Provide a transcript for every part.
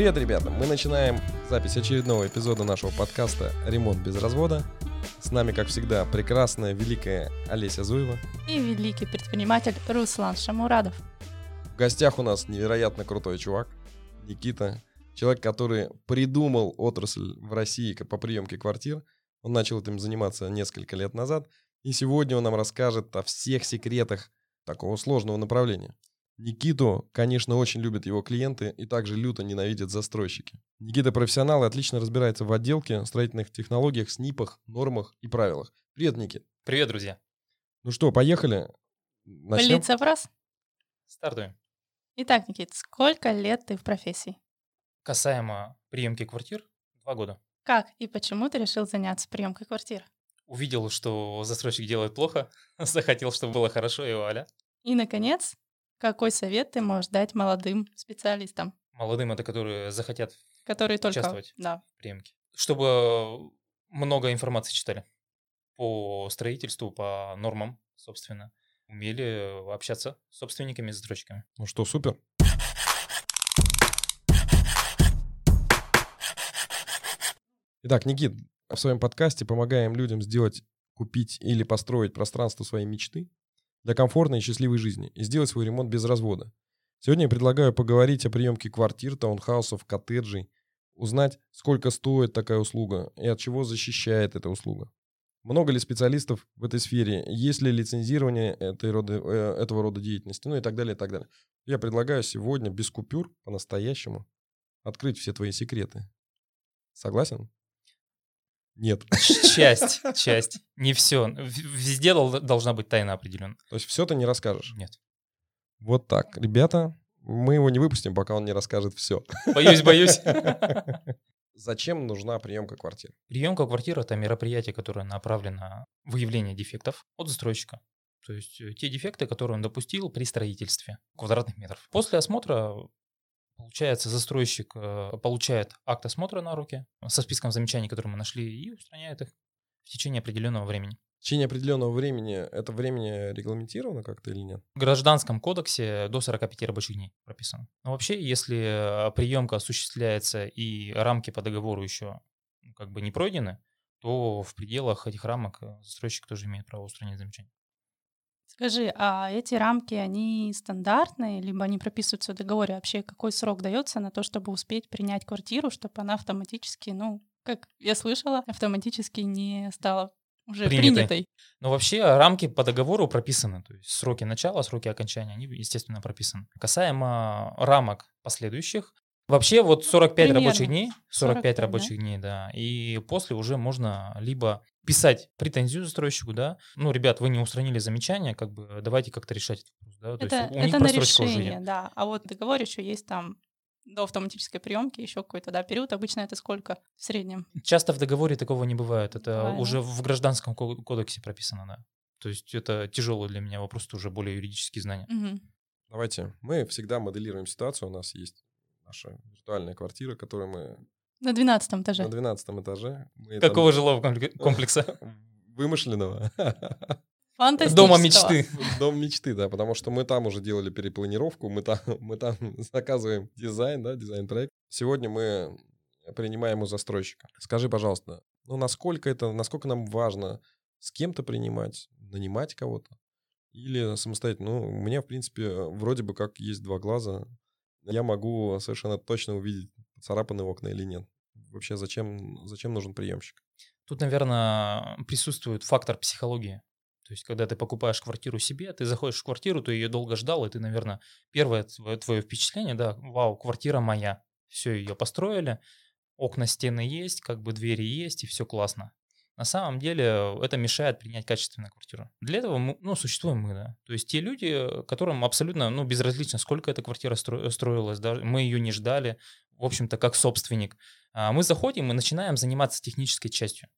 Привет, ребята! Мы начинаем запись очередного эпизода нашего подкаста «Ремонт без развода». С нами, как всегда, прекрасная, великая Олеся Зуева. И великий предприниматель Руслан Шамурадов. В гостях у нас невероятно крутой чувак, Никита. Человек, который придумал отрасль в России по приемке квартир. Он начал этим заниматься несколько лет назад. И сегодня он нам расскажет о всех секретах такого сложного направления. Никиту, конечно, очень любят его клиенты и также люто ненавидят застройщики. Никита профессионал и отлично разбирается в отделке, строительных технологиях, снипах, нормах и правилах. Привет, Никит. Привет, друзья. Ну что, поехали? Начнем? Блиц-опрос. Стартуем. Итак, Никит, сколько лет ты в профессии? Касаемо приемки квартир, два года. Как и почему ты решил заняться приемкой квартир? Увидел, что застройщик делает плохо, захотел, чтобы было хорошо, и вуаля. И, наконец, какой совет ты можешь дать молодым специалистам? Молодым это которые захотят которые только, участвовать да. в приемке. Чтобы много информации читали по строительству, по нормам, собственно. Умели общаться с собственниками, с застройщиками. Ну что, супер. Итак, Никит, в своем подкасте помогаем людям сделать, купить или построить пространство своей мечты для комфортной и счастливой жизни и сделать свой ремонт без развода. Сегодня я предлагаю поговорить о приемке квартир, таунхаусов, коттеджей, узнать, сколько стоит такая услуга и от чего защищает эта услуга. Много ли специалистов в этой сфере, есть ли лицензирование этой рода, э, этого рода деятельности, ну и так далее, и так далее. Я предлагаю сегодня без купюр по-настоящему открыть все твои секреты. Согласен? Нет. Часть, часть. Не все. Везде должна быть тайна определенная. То есть все ты не расскажешь? Нет. Вот так. Ребята, мы его не выпустим, пока он не расскажет все. Боюсь, боюсь. Зачем нужна приемка квартир? Приемка квартир — это мероприятие, которое направлено на выявление дефектов от застройщика. То есть э, те дефекты, которые он допустил при строительстве квадратных метров. После осмотра Получается, застройщик э, получает акт осмотра на руки со списком замечаний, которые мы нашли, и устраняет их в течение определенного времени. В течение определенного времени это времени регламентировано как-то или нет? В гражданском кодексе до 45 рабочих дней прописано. Но вообще, если э, приемка осуществляется и рамки по договору еще ну, как бы не пройдены, то в пределах этих рамок э, застройщик тоже имеет право устранить замечания. Скажи, а эти рамки, они стандартные, либо они прописываются в договоре? Вообще, какой срок дается на то, чтобы успеть принять квартиру, чтобы она автоматически, ну, как я слышала, автоматически не стала уже принятой. принятой. Но вообще рамки по договору прописаны, то есть сроки начала, сроки окончания, они, естественно, прописаны. Касаемо рамок последующих, Вообще вот 45 Примерно. рабочих дней, 45, 45 рабочих да? дней, да, и после уже можно либо писать претензию застройщику, да, ну, ребят, вы не устранили замечания, как бы давайте как-то решать этот вопрос, да, то это, есть у них это на решение, да, а вот договор еще есть там до автоматической приемки еще какой-то да, период. Обычно это сколько в среднем? Часто в договоре такого не бывает. Это бывает. уже в гражданском кодексе прописано, да. То есть это тяжелый для меня вопрос, это уже более юридические знания. Угу. Давайте. Мы всегда моделируем ситуацию. У нас есть наша виртуальная квартира, которую мы... На 12 этаже. На 12 этаже. Мы Какого там... жилого комплекса? Вымышленного. Дома мечты. Дом мечты, да, потому что мы там уже делали перепланировку, мы там, мы там заказываем дизайн, да, дизайн-проект. Сегодня мы принимаем у застройщика. Скажи, пожалуйста, ну насколько это, насколько нам важно с кем-то принимать, нанимать кого-то? Или самостоятельно? Ну, у меня, в принципе, вроде бы как есть два глаза, я могу совершенно точно увидеть, царапаны окна или нет. Вообще, зачем, зачем нужен приемщик? Тут, наверное, присутствует фактор психологии. То есть, когда ты покупаешь квартиру себе, ты заходишь в квартиру, ты ее долго ждал, и ты, наверное, первое твое, твое впечатление, да, вау, квартира моя. Все, ее построили, окна, стены есть, как бы двери есть, и все классно. На самом деле это мешает принять качественную квартиру. Для этого мы, ну, существуем мы, да. То есть те люди, которым абсолютно ну, безразлично, сколько эта квартира стро- строилась, да, мы ее не ждали, в общем-то, как собственник. А мы заходим и начинаем заниматься технической частью.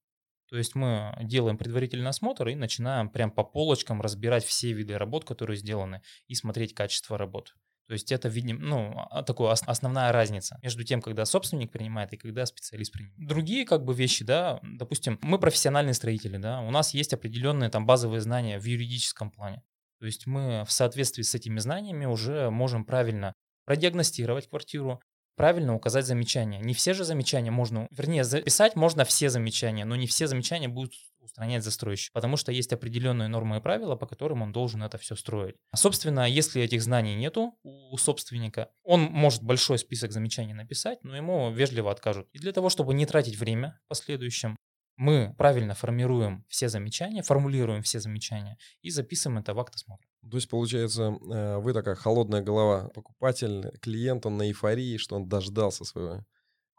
То есть мы делаем предварительный осмотр и начинаем прям по полочкам разбирать все виды работ, которые сделаны, и смотреть качество работ. То есть это, видим, ну, а, такая основная разница между тем, когда собственник принимает и когда специалист принимает. Другие как бы вещи, да, допустим, мы профессиональные строители, да, у нас есть определенные там базовые знания в юридическом плане. То есть мы в соответствии с этими знаниями уже можем правильно продиагностировать квартиру, правильно указать замечания. Не все же замечания можно, вернее, записать можно все замечания, но не все замечания будут устранять застройщик, потому что есть определенные нормы и правила, по которым он должен это все строить. Собственно, если этих знаний нету у собственника, он может большой список замечаний написать, но ему вежливо откажут. И для того, чтобы не тратить время в последующем, мы правильно формируем все замечания, формулируем все замечания и записываем это в акт осмотра. То есть, получается, э, вы такая холодная голова, покупатель, клиент, он на эйфории, что он дождался своего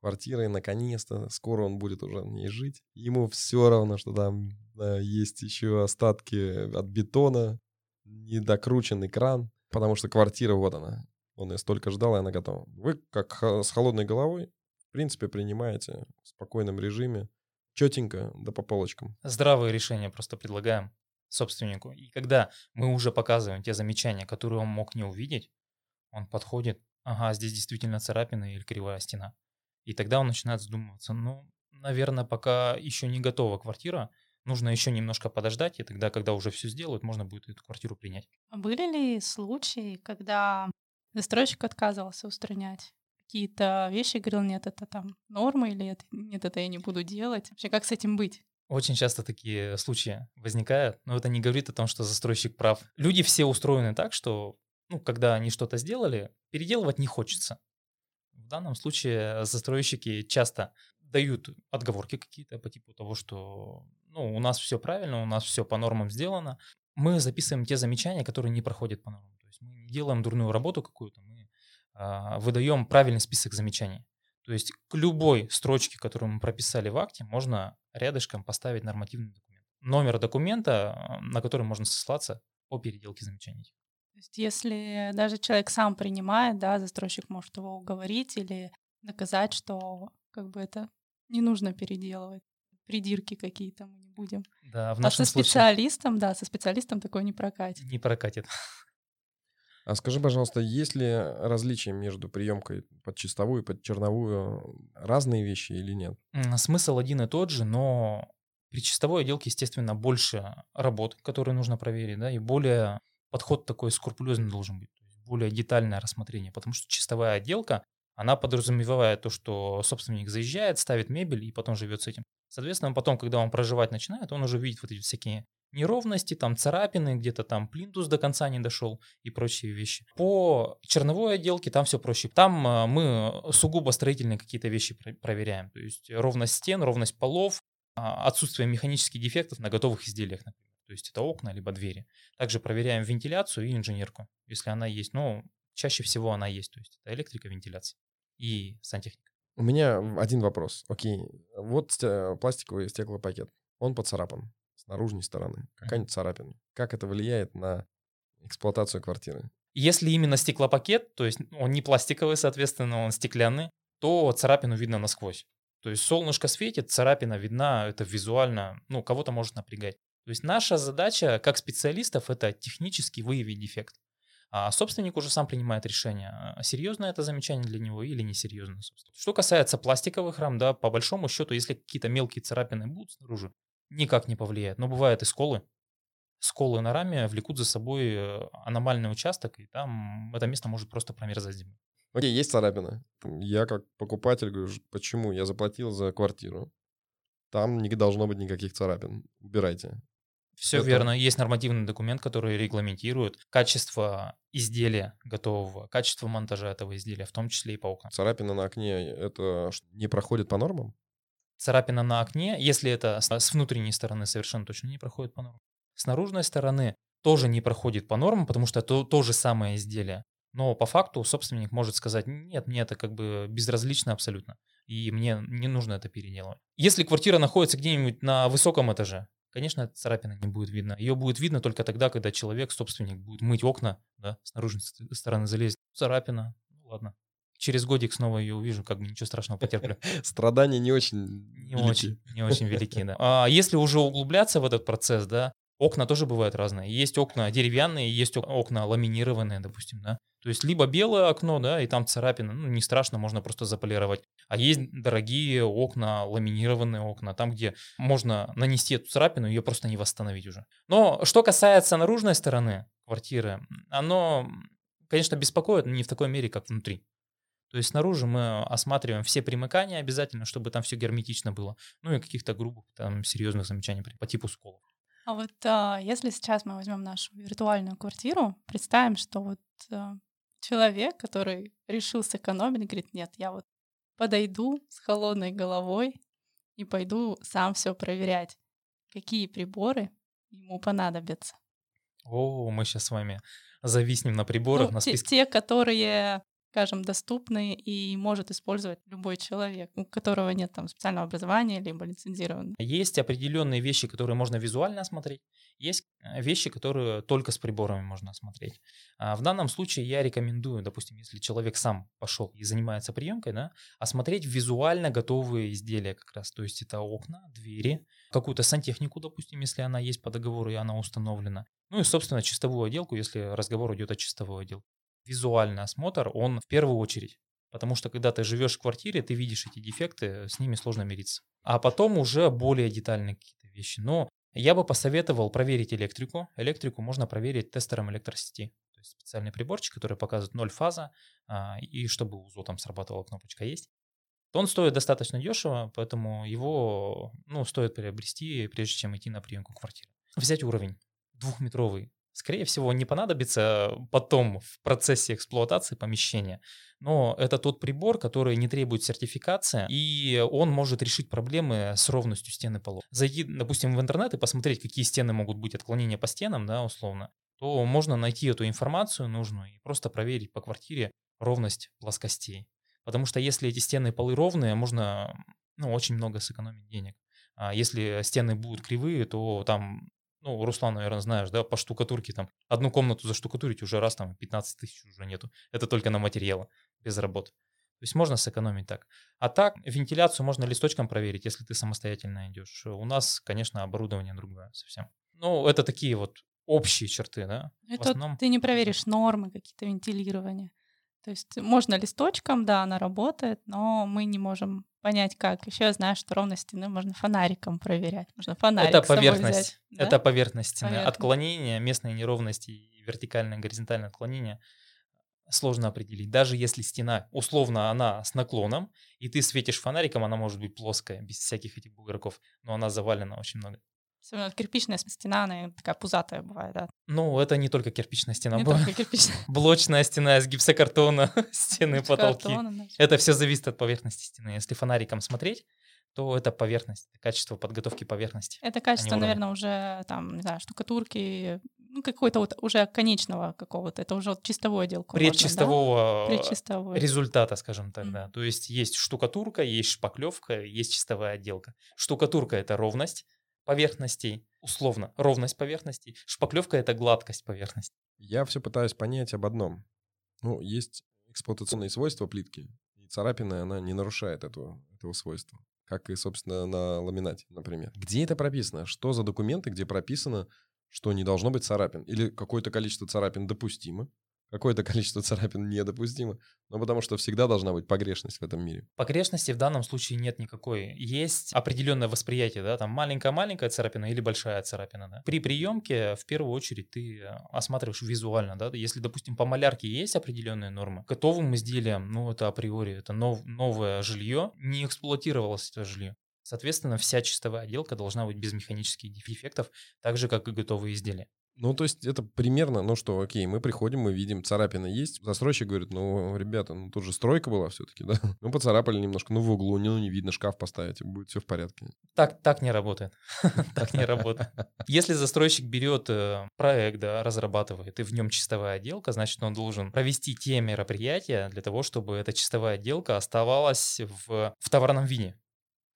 квартиры, наконец-то, скоро он будет уже в ней жить. Ему все равно, что там да, есть еще остатки от бетона, недокрученный кран, потому что квартира, вот она, он ее столько ждал, и она готова. Вы, как с холодной головой, в принципе, принимаете в спокойном режиме четенько, да по полочкам. Здравые решения просто предлагаем собственнику. И когда мы уже показываем те замечания, которые он мог не увидеть, он подходит, ага, здесь действительно царапина или кривая стена. И тогда он начинает задумываться, ну, наверное, пока еще не готова квартира, нужно еще немножко подождать, и тогда, когда уже все сделают, можно будет эту квартиру принять. А были ли случаи, когда застройщик отказывался устранять какие-то вещи, говорил, нет, это там норма, или это, нет, это я не буду делать. Вообще, как с этим быть? Очень часто такие случаи возникают, но это не говорит о том, что застройщик прав. Люди все устроены так, что ну, когда они что-то сделали, переделывать не хочется. В данном случае застройщики часто дают отговорки какие-то по типу того, что ну, у нас все правильно, у нас все по нормам сделано. Мы записываем те замечания, которые не проходят по нормам. То есть мы не делаем дурную работу какую-то, мы а, выдаем правильный список замечаний. То есть к любой строчке, которую мы прописали в акте, можно рядышком поставить нормативный документ. Номер документа, на который можно сослаться по переделке замечаний. То есть если даже человек сам принимает, да, застройщик может его уговорить или доказать, что как бы это не нужно переделывать. Придирки какие-то мы не будем. Да, в нашем а со случае... специалистом, да, со специалистом такое не прокатит. Не прокатит. А скажи, пожалуйста, есть ли различия между приемкой под чистовую и под черновую разные вещи или нет? Смысл один и тот же, но при чистовой отделке, естественно, больше работ, которые нужно проверить, да, и более подход такой скрупулезный должен быть, более детальное рассмотрение, потому что чистовая отделка, она подразумевает то, что собственник заезжает, ставит мебель и потом живет с этим. Соответственно, потом, когда он проживать начинает, он уже видит вот эти всякие неровности, там царапины, где-то там плинтус до конца не дошел и прочие вещи. По черновой отделке там все проще. Там э, мы сугубо строительные какие-то вещи проверяем. То есть ровность стен, ровность полов, а, отсутствие механических дефектов на готовых изделиях, например. То есть это окна либо двери. Также проверяем вентиляцию и инженерку, если она есть. Но чаще всего она есть. То есть это электрика, вентиляция и сантехника. У меня один вопрос. Окей, вот пластиковый стеклопакет. Он поцарапан с наружной стороны, какая-нибудь царапина. Как это влияет на эксплуатацию квартиры? Если именно стеклопакет, то есть он не пластиковый, соответственно, он стеклянный, то царапину видно насквозь. То есть солнышко светит, царапина видна, это визуально, ну, кого-то может напрягать. То есть наша задача как специалистов это технически выявить дефект. А собственник уже сам принимает решение, а серьезно это замечание для него или несерьезно. Собственно. Что касается пластиковых рам, да, по большому счету, если какие-то мелкие царапины будут снаружи, никак не повлияет. Но бывают и сколы. Сколы на раме влекут за собой э, аномальный участок, и там это место может просто промерзать зимой. Окей, есть царапина. Я как покупатель говорю, почему? Я заплатил за квартиру. Там не должно быть никаких царапин. Убирайте. Все это... верно. Есть нормативный документ, который регламентирует качество изделия готового, качество монтажа этого изделия, в том числе и по окнам. Царапина на окне, это не проходит по нормам? царапина на окне, если это с внутренней стороны совершенно точно не проходит по нормам. С наружной стороны тоже не проходит по нормам, потому что это то же самое изделие. Но по факту собственник может сказать, нет, мне это как бы безразлично абсолютно, и мне не нужно это переделывать. Если квартира находится где-нибудь на высоком этаже, конечно, царапина не будет видно. Ее будет видно только тогда, когда человек, собственник, будет мыть окна, да, с наружной стороны залезть. Царапина, ну ладно, через годик снова ее увижу, как бы ничего страшного потерплю. Страдания не очень Не очень, не очень велики, да. А если уже углубляться в этот процесс, да, окна тоже бывают разные. Есть окна деревянные, есть окна ламинированные, допустим, да. То есть либо белое окно, да, и там царапина, ну, не страшно, можно просто заполировать. А есть дорогие окна, ламинированные окна, там, где можно нанести эту царапину, ее просто не восстановить уже. Но что касается наружной стороны квартиры, оно, конечно, беспокоит, но не в такой мере, как внутри. То есть снаружи мы осматриваем все примыкания обязательно, чтобы там все герметично было. Ну и каких-то грубых, там, серьезных замечаний по типу сколов. А вот а, если сейчас мы возьмем нашу виртуальную квартиру, представим, что вот а, человек, который решил сэкономить, говорит, нет, я вот подойду с холодной головой и пойду сам все проверять, какие приборы ему понадобятся. О, мы сейчас с вами зависнем на приборах, ну, на те, списке. те, которые скажем, доступны и может использовать любой человек, у которого нет там специального образования либо лицензированного. Есть определенные вещи, которые можно визуально осмотреть, есть э, вещи, которые только с приборами можно осмотреть. А в данном случае я рекомендую, допустим, если человек сам пошел и занимается приемкой, да, осмотреть визуально готовые изделия как раз, то есть это окна, двери, какую-то сантехнику, допустим, если она есть по договору и она установлена, ну и, собственно, чистовую отделку, если разговор идет о чистовой отделке визуальный осмотр, он в первую очередь. Потому что когда ты живешь в квартире, ты видишь эти дефекты, с ними сложно мириться. А потом уже более детальные какие-то вещи. Но я бы посоветовал проверить электрику. Электрику можно проверить тестером электросети. То есть специальный приборчик, который показывает ноль фаза, а, и чтобы УЗО там срабатывала кнопочка есть. Он стоит достаточно дешево, поэтому его ну, стоит приобрести, прежде чем идти на приемку квартиры. Взять уровень двухметровый скорее всего, не понадобится потом в процессе эксплуатации помещения. Но это тот прибор, который не требует сертификации, и он может решить проблемы с ровностью стены полов. Зайти, допустим, в интернет и посмотреть, какие стены могут быть отклонения по стенам, да, условно, то можно найти эту информацию нужную и просто проверить по квартире ровность плоскостей. Потому что если эти стены и полы ровные, можно ну, очень много сэкономить денег. А если стены будут кривые, то там ну, Руслан, наверное, знаешь, да, по штукатурке там одну комнату заштукатурить уже раз там 15 тысяч уже нету. Это только на материалы, без работы. То есть можно сэкономить так. А так, вентиляцию можно листочком проверить, если ты самостоятельно идешь. У нас, конечно, оборудование другое совсем. Ну, это такие вот общие черты, да. Это основном... ты не проверишь нормы какие-то вентилирования. То есть можно листочком, да, она работает, но мы не можем понять, как. Еще я знаю, что ровность стены можно фонариком проверять. Можно фонарик Это поверхность. Взять, да? Это поверхность стены. Поверхность. Отклонение, местные неровности и вертикальное, горизонтальное отклонение сложно определить. Даже если стена, условно, она с наклоном, и ты светишь фонариком, она может быть плоская, без всяких этих бугорков, но она завалена очень много. Особенно кирпичная стена, она такая пузатая бывает, да. Ну, это не только кирпичная стена. Не только кирпичная. Блочная стена из гипсокартона, стены, потолки. Это все зависит от поверхности стены. Если фонариком смотреть, то это поверхность, качество подготовки поверхности. Это качество, наверное, уже там, не знаю, штукатурки, ну, какой-то вот уже конечного какого-то, это уже чистовой отдел. Предчистового, можно, да? Предчистовой. результата, скажем так, mm-hmm. да. То есть есть штукатурка, есть шпаклевка, есть чистовая отделка. Штукатурка — это ровность, поверхностей, условно, ровность поверхностей. Шпаклевка — это гладкость поверхности. Я все пытаюсь понять об одном. Ну, есть эксплуатационные свойства плитки, и царапина, она не нарушает этого, этого свойства. Как и, собственно, на ламинате, например. Где это прописано? Что за документы, где прописано, что не должно быть царапин? Или какое-то количество царапин допустимо? Какое-то количество царапин недопустимо, но потому что всегда должна быть погрешность в этом мире. Погрешности в данном случае нет никакой. Есть определенное восприятие, да, там маленькая-маленькая царапина или большая царапина, да. При приемке в первую очередь ты э, осматриваешь визуально, да, если, допустим, по малярке есть определенные нормы, готовым изделиям, ну, это априори, это нов, новое жилье, не эксплуатировалось это жилье. Соответственно, вся чистовая отделка должна быть без механических дефектов, так же, как и готовые изделия. Ну, то есть это примерно, ну что, окей, мы приходим, мы видим, царапина есть. Застройщик говорит, ну, ребята, ну тут же стройка была все-таки, да? Ну, поцарапали немножко, ну, в углу, ну, не видно, шкаф поставить, будет все в порядке. Так, так не работает. Так не работает. Если застройщик берет э, проект, да, разрабатывает, и в нем чистовая отделка, значит, он должен провести те мероприятия для того, чтобы эта чистовая отделка оставалась в, в товарном виде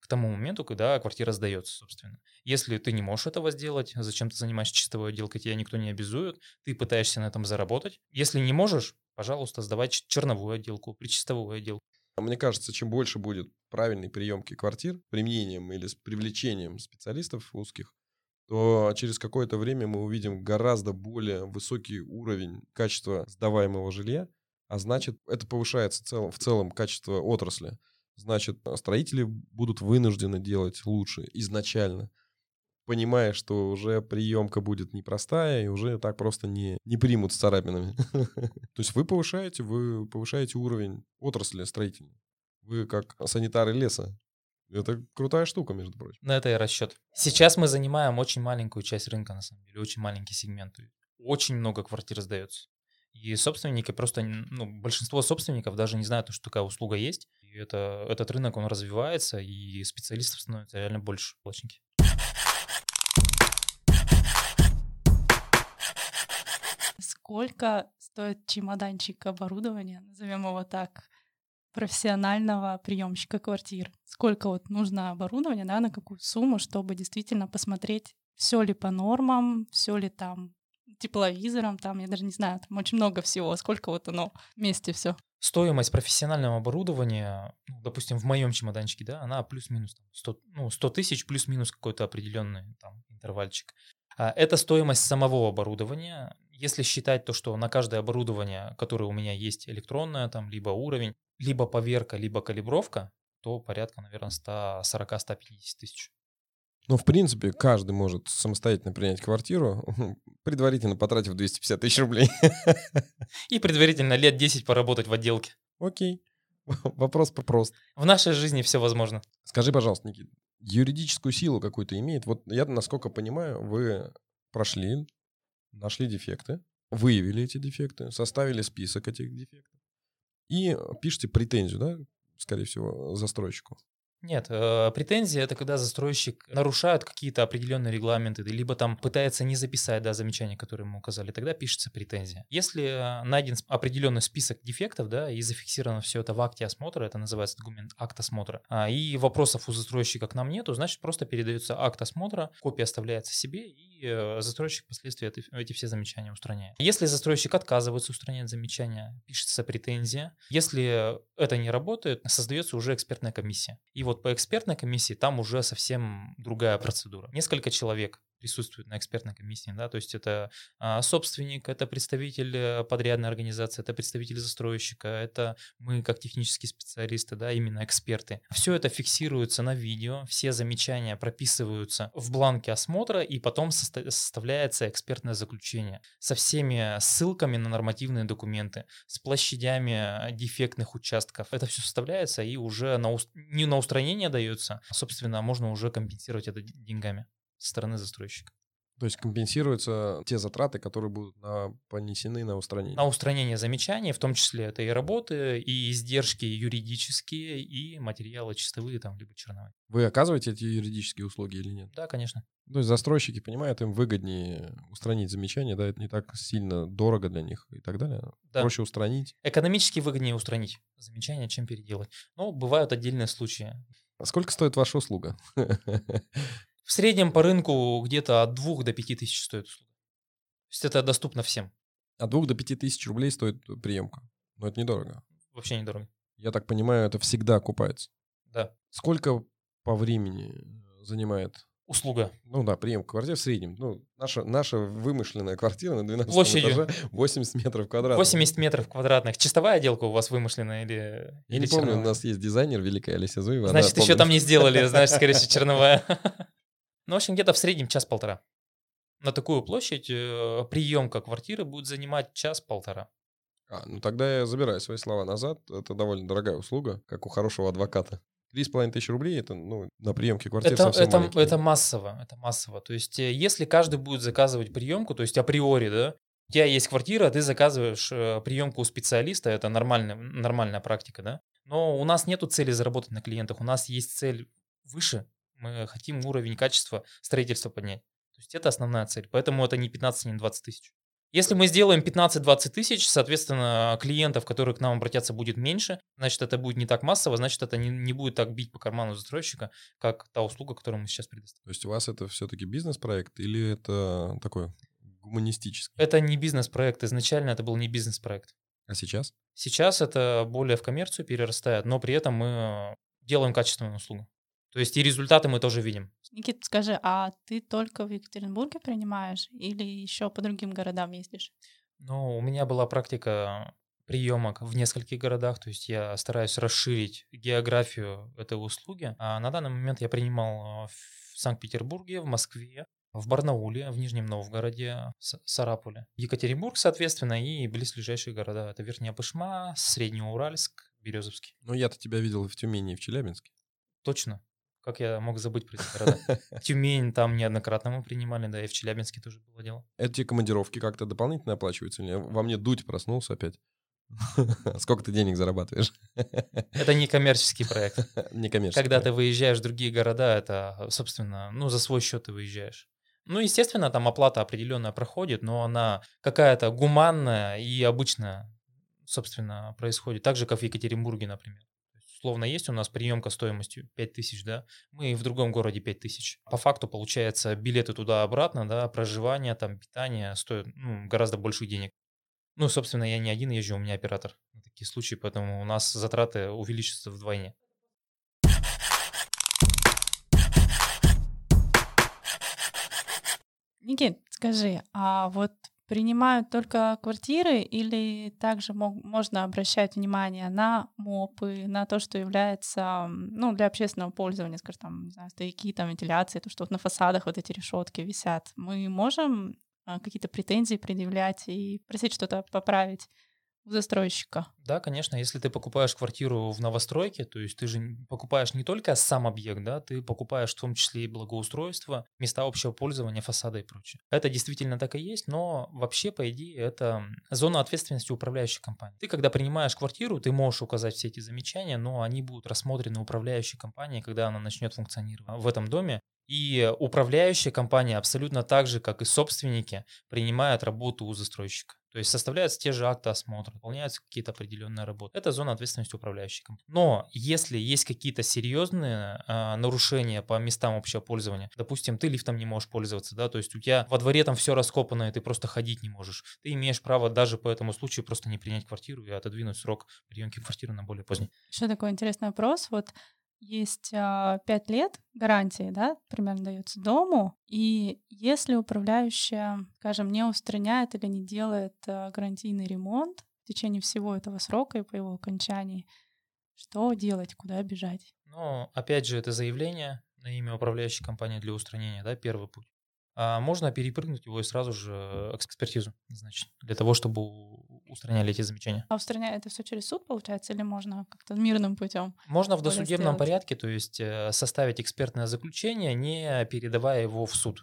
к тому моменту, когда квартира сдается, собственно. Если ты не можешь этого сделать, зачем ты занимаешься чистовой отделкой, тебя никто не обязует, ты пытаешься на этом заработать. Если не можешь, пожалуйста, сдавай черновую отделку, причистовую отделку. Мне кажется, чем больше будет правильной приемки квартир применением или с привлечением специалистов узких, то через какое-то время мы увидим гораздо более высокий уровень качества сдаваемого жилья, а значит, это повышается цел, в целом качество отрасли значит, строители будут вынуждены делать лучше изначально. понимая, что уже приемка будет непростая, и уже так просто не, не примут с царапинами. То есть вы повышаете, вы повышаете уровень отрасли строительной. Вы как санитары леса. Это крутая штука, между прочим. На это и расчет. Сейчас мы занимаем очень маленькую часть рынка, на самом деле, очень маленький сегмент. Очень много квартир сдается. И собственники просто, ну, большинство собственников даже не знают, что такая услуга есть. И это, этот рынок, он развивается, и специалистов становится реально больше. Плачники. сколько стоит чемоданчик оборудования, назовем его так, профессионального приемщика квартир? Сколько вот нужно оборудования, да, на какую сумму, чтобы действительно посмотреть, все ли по нормам, все ли там тепловизором, там, я даже не знаю, там очень много всего, сколько вот оно вместе все. Стоимость профессионального оборудования, ну, допустим, в моем чемоданчике, да, она плюс-минус 100, ну, 100 тысяч плюс-минус какой-то определенный там интервальчик. А это стоимость самого оборудования. Если считать то, что на каждое оборудование, которое у меня есть электронное, там, либо уровень, либо поверка, либо калибровка, то порядка, наверное, 140-150 тысяч. Ну, в принципе, каждый может самостоятельно принять квартиру, предварительно потратив 250 тысяч рублей. И предварительно лет 10 поработать в отделке. Окей. Вопрос прост. В нашей жизни все возможно. Скажи, пожалуйста, Никита, юридическую силу какую-то имеет? Вот я, насколько понимаю, вы прошли нашли дефекты, выявили эти дефекты, составили список этих дефектов и пишите претензию, да, скорее всего, застройщику. Нет, э, претензия это когда застройщик нарушает какие-то определенные регламенты, либо там пытается не записать да, замечания, которые мы указали, тогда пишется претензия. Если э, найден определенный список дефектов, да, и зафиксировано все это в акте осмотра, это называется документ акт осмотра, а, и вопросов у застройщика к нам нету, значит просто передается акт осмотра, копия оставляется себе, и э, застройщик впоследствии это, эти все замечания устраняет. Если застройщик отказывается устранять замечания, пишется претензия. Если это не работает, создается уже экспертная комиссия. И вот по экспертной комиссии там уже совсем другая процедура. Несколько человек присутствует на экспертной комиссии, да, то есть это а, собственник, это представитель э, подрядной организации, это представитель застройщика, это мы как технические специалисты, да, именно эксперты. Все это фиксируется на видео, все замечания прописываются в бланке осмотра и потом составляется экспертное заключение со всеми ссылками на нормативные документы, с площадями дефектных участков. Это все составляется и уже на, не на устранение дается, а, собственно, можно уже компенсировать это деньгами со стороны застройщика. То есть компенсируются те затраты, которые будут на, понесены на устранение. На устранение замечаний, в том числе это и работы, и издержки юридические, и материалы чистовые, там, либо черновые. Вы оказываете эти юридические услуги или нет? Да, конечно. То есть застройщики понимают, им выгоднее устранить замечания, да, это не так сильно дорого для них и так далее. Да. Проще устранить. Экономически выгоднее устранить замечания, чем переделать. Но бывают отдельные случаи. А сколько стоит ваша услуга? В среднем по рынку где-то от 2 до 5 тысяч стоит услуга. То есть это доступно всем. От 2 до 5 тысяч рублей стоит приемка. Но это недорого. Вообще недорого. Я так понимаю, это всегда окупается. Да. Сколько по времени занимает услуга. Ну да, прием квартир в среднем. Ну, наша, наша вымышленная квартира на 12 Площадью. этаже 80 метров квадратных. 80 метров квадратных. Чистовая отделка у вас вымышленная или Я или не помню, черновая? у нас есть дизайнер Великая Олеся Зуева. Значит, еще там не сделали, значит, скорее всего, черновая. Ну, в общем, где-то в среднем час-полтора. На такую площадь э, приемка квартиры будет занимать час-полтора. А, ну тогда я забираю свои слова назад. Это довольно дорогая услуга, как у хорошего адвоката. Три с половиной тысячи рублей это ну, на приемке квартиры это, совсем это, это массово, это массово. То есть, э, если каждый будет заказывать приемку, то есть априори, да, у тебя есть квартира, ты заказываешь э, приемку у специалиста, это нормальная, нормальная практика, да. Но у нас нету цели заработать на клиентах, у нас есть цель выше, мы хотим уровень качества строительства поднять. То есть это основная цель. Поэтому это не 15, не 20 тысяч. Если мы сделаем 15-20 тысяч, соответственно, клиентов, которые к нам обратятся, будет меньше, значит, это будет не так массово, значит, это не, не будет так бить по карману застройщика, как та услуга, которую мы сейчас предоставляем. То есть у вас это все-таки бизнес-проект или это такой гуманистический? Это не бизнес-проект, изначально это был не бизнес-проект. А сейчас? Сейчас это более в коммерцию перерастает, но при этом мы делаем качественную услугу. То есть и результаты мы тоже видим. Никит, скажи, а ты только в Екатеринбурге принимаешь или еще по другим городам ездишь? Ну, у меня была практика приемок в нескольких городах, то есть я стараюсь расширить географию этой услуги. А на данный момент я принимал в Санкт-Петербурге, в Москве, в Барнауле, в Нижнем Новгороде, Сарапуле. Екатеринбург, соответственно, и близлежащие города. Это Верхняя Пышма, Среднеуральск, Березовский. Ну, я-то тебя видел в Тюмени, и в Челябинске. Точно. Как я мог забыть про эти города? Тюмень там неоднократно мы принимали, да, и в Челябинске тоже было дело. Эти командировки как-то дополнительно оплачиваются? Или во мне дуть проснулся опять? Сколько ты денег зарабатываешь? Это не коммерческий проект. Не коммерческий. Когда ты выезжаешь в другие города, это, собственно, ну, за свой счет ты выезжаешь. Ну, естественно, там оплата определенная проходит, но она какая-то гуманная и обычная, собственно, происходит. Так же, как в Екатеринбурге, например. Условно есть у нас приемка стоимостью 5000, да, мы в другом городе 5000. По факту, получается, билеты туда-обратно, да, проживание, там, питание стоят ну, гораздо больше денег. Ну, собственно, я не один езжу, у меня оператор на такие случаи, поэтому у нас затраты увеличатся вдвойне. Никит, скажи, а вот принимают только квартиры или также мог, можно обращать внимание на МОПы, на то, что является, ну, для общественного пользования, скажем, там, не знаю, стояки, там, вентиляции, то, что вот на фасадах вот эти решетки висят. Мы можем а, какие-то претензии предъявлять и просить что-то поправить застройщика. Да, конечно, если ты покупаешь квартиру в новостройке, то есть ты же покупаешь не только сам объект, да, ты покупаешь в том числе и благоустройство, места общего пользования, фасады и прочее. Это действительно так и есть, но вообще, по идее, это зона ответственности управляющей компании. Ты, когда принимаешь квартиру, ты можешь указать все эти замечания, но они будут рассмотрены управляющей компанией, когда она начнет функционировать в этом доме. И управляющая компания абсолютно так же, как и собственники, принимает работу у застройщика. То есть составляются те же акты осмотра, выполняются какие-то определенные работы. Это зона ответственности управляющей компании. Но если есть какие-то серьезные э, нарушения по местам общего пользования, допустим, ты лифтом не можешь пользоваться, да, то есть у тебя во дворе там все раскопано, и ты просто ходить не можешь. Ты имеешь право даже по этому случаю просто не принять квартиру и отодвинуть срок приемки квартиры на более поздний. Еще такой интересный вопрос. Вот есть а, 5 лет гарантии, да, примерно дается дому, и если управляющая, скажем, не устраняет или не делает а, гарантийный ремонт в течение всего этого срока и по его окончании, что делать, куда бежать? Ну, опять же, это заявление на имя управляющей компании для устранения, да, первый путь а можно перепрыгнуть его и сразу же экспертизу, значит, для того, чтобы устраняли эти замечания. А устраняет это все через суд, получается, или можно как-то мирным путем? Можно в досудебном сделать? порядке, то есть э, составить экспертное заключение, не передавая его в суд.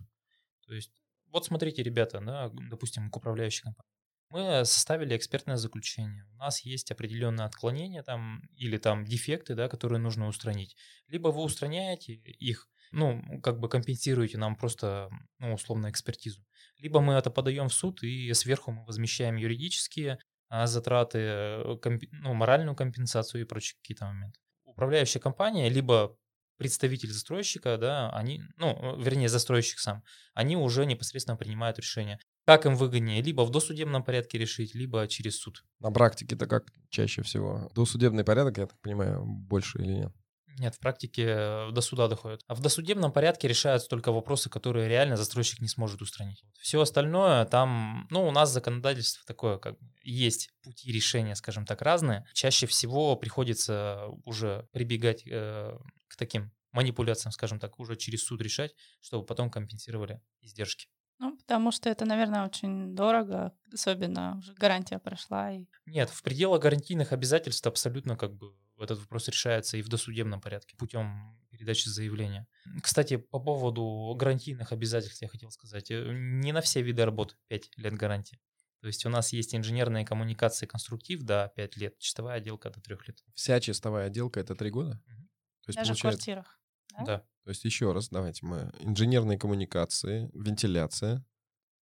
То есть, вот смотрите, ребята, да, допустим, к управляющей компании. Мы составили экспертное заключение. У нас есть определенные отклонения там или там дефекты, да, которые нужно устранить. Либо вы устраняете их, ну, как бы компенсируете нам просто, ну, условно, экспертизу. Либо мы это подаем в суд, и сверху мы возмещаем юридические а, затраты, э, комп, ну, моральную компенсацию и прочие какие-то моменты. Управляющая компания, либо представитель застройщика, да, они, ну, вернее, застройщик сам, они уже непосредственно принимают решение, как им выгоднее, либо в досудебном порядке решить, либо через суд. На практике-то как чаще всего? Досудебный порядок, я так понимаю, больше или нет? Нет, в практике э, до суда доходит. А в досудебном порядке решаются только вопросы, которые реально застройщик не сможет устранить. Все остальное там, ну, у нас законодательство такое, как есть пути решения, скажем так, разные. Чаще всего приходится уже прибегать э, к таким манипуляциям, скажем так, уже через суд решать, чтобы потом компенсировали издержки. Ну, потому что это, наверное, очень дорого, особенно уже гарантия прошла. И... Нет, в пределах гарантийных обязательств абсолютно как бы этот вопрос решается и в досудебном порядке путем передачи заявления. Кстати, по поводу гарантийных обязательств я хотел сказать. Э, не на все виды работ 5 лет гарантии. То есть у нас есть инженерные коммуникации конструктив, да, 5 лет, чистовая отделка до 3 лет. Вся чистовая отделка это 3 года? Угу. То есть, Даже получается... в квартирах? Да? да. То есть еще раз, давайте мы. Инженерные коммуникации, вентиляция.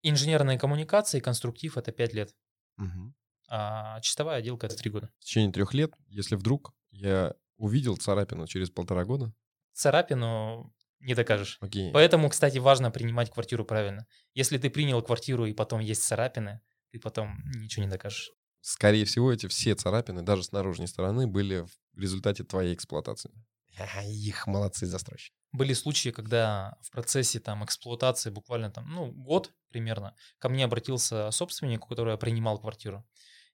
Инженерные коммуникации, конструктив — это 5 лет. Угу. А чистовая отделка — это 3 года. В течение трех лет, если вдруг я увидел царапину через полтора года? Царапину не докажешь. Окей. Поэтому, кстати, важно принимать квартиру правильно. Если ты принял квартиру и потом есть царапины, ты потом ничего не докажешь. Скорее всего, эти все царапины, даже с наружной стороны, были в результате твоей эксплуатации. Их молодцы застройщики. Были случаи, когда в процессе там эксплуатации буквально там, ну, год примерно, ко мне обратился собственник, у которого я принимал квартиру,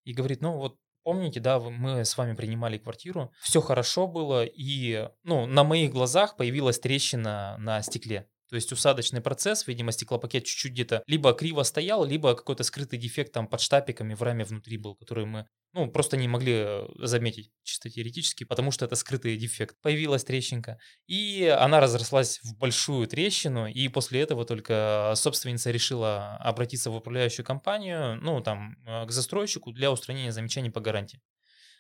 и говорит, ну вот помните, да, мы с вами принимали квартиру, все хорошо было, и, ну, на моих глазах появилась трещина на стекле. То есть усадочный процесс, видимо, стеклопакет чуть-чуть где-то либо криво стоял, либо какой-то скрытый дефект там под штапиками в раме внутри был, который мы ну, просто не могли э, заметить чисто теоретически, потому что это скрытый дефект. Появилась трещинка, и она разрослась в большую трещину, и после этого только собственница решила обратиться в управляющую компанию, ну, там, э, к застройщику для устранения замечаний по гарантии.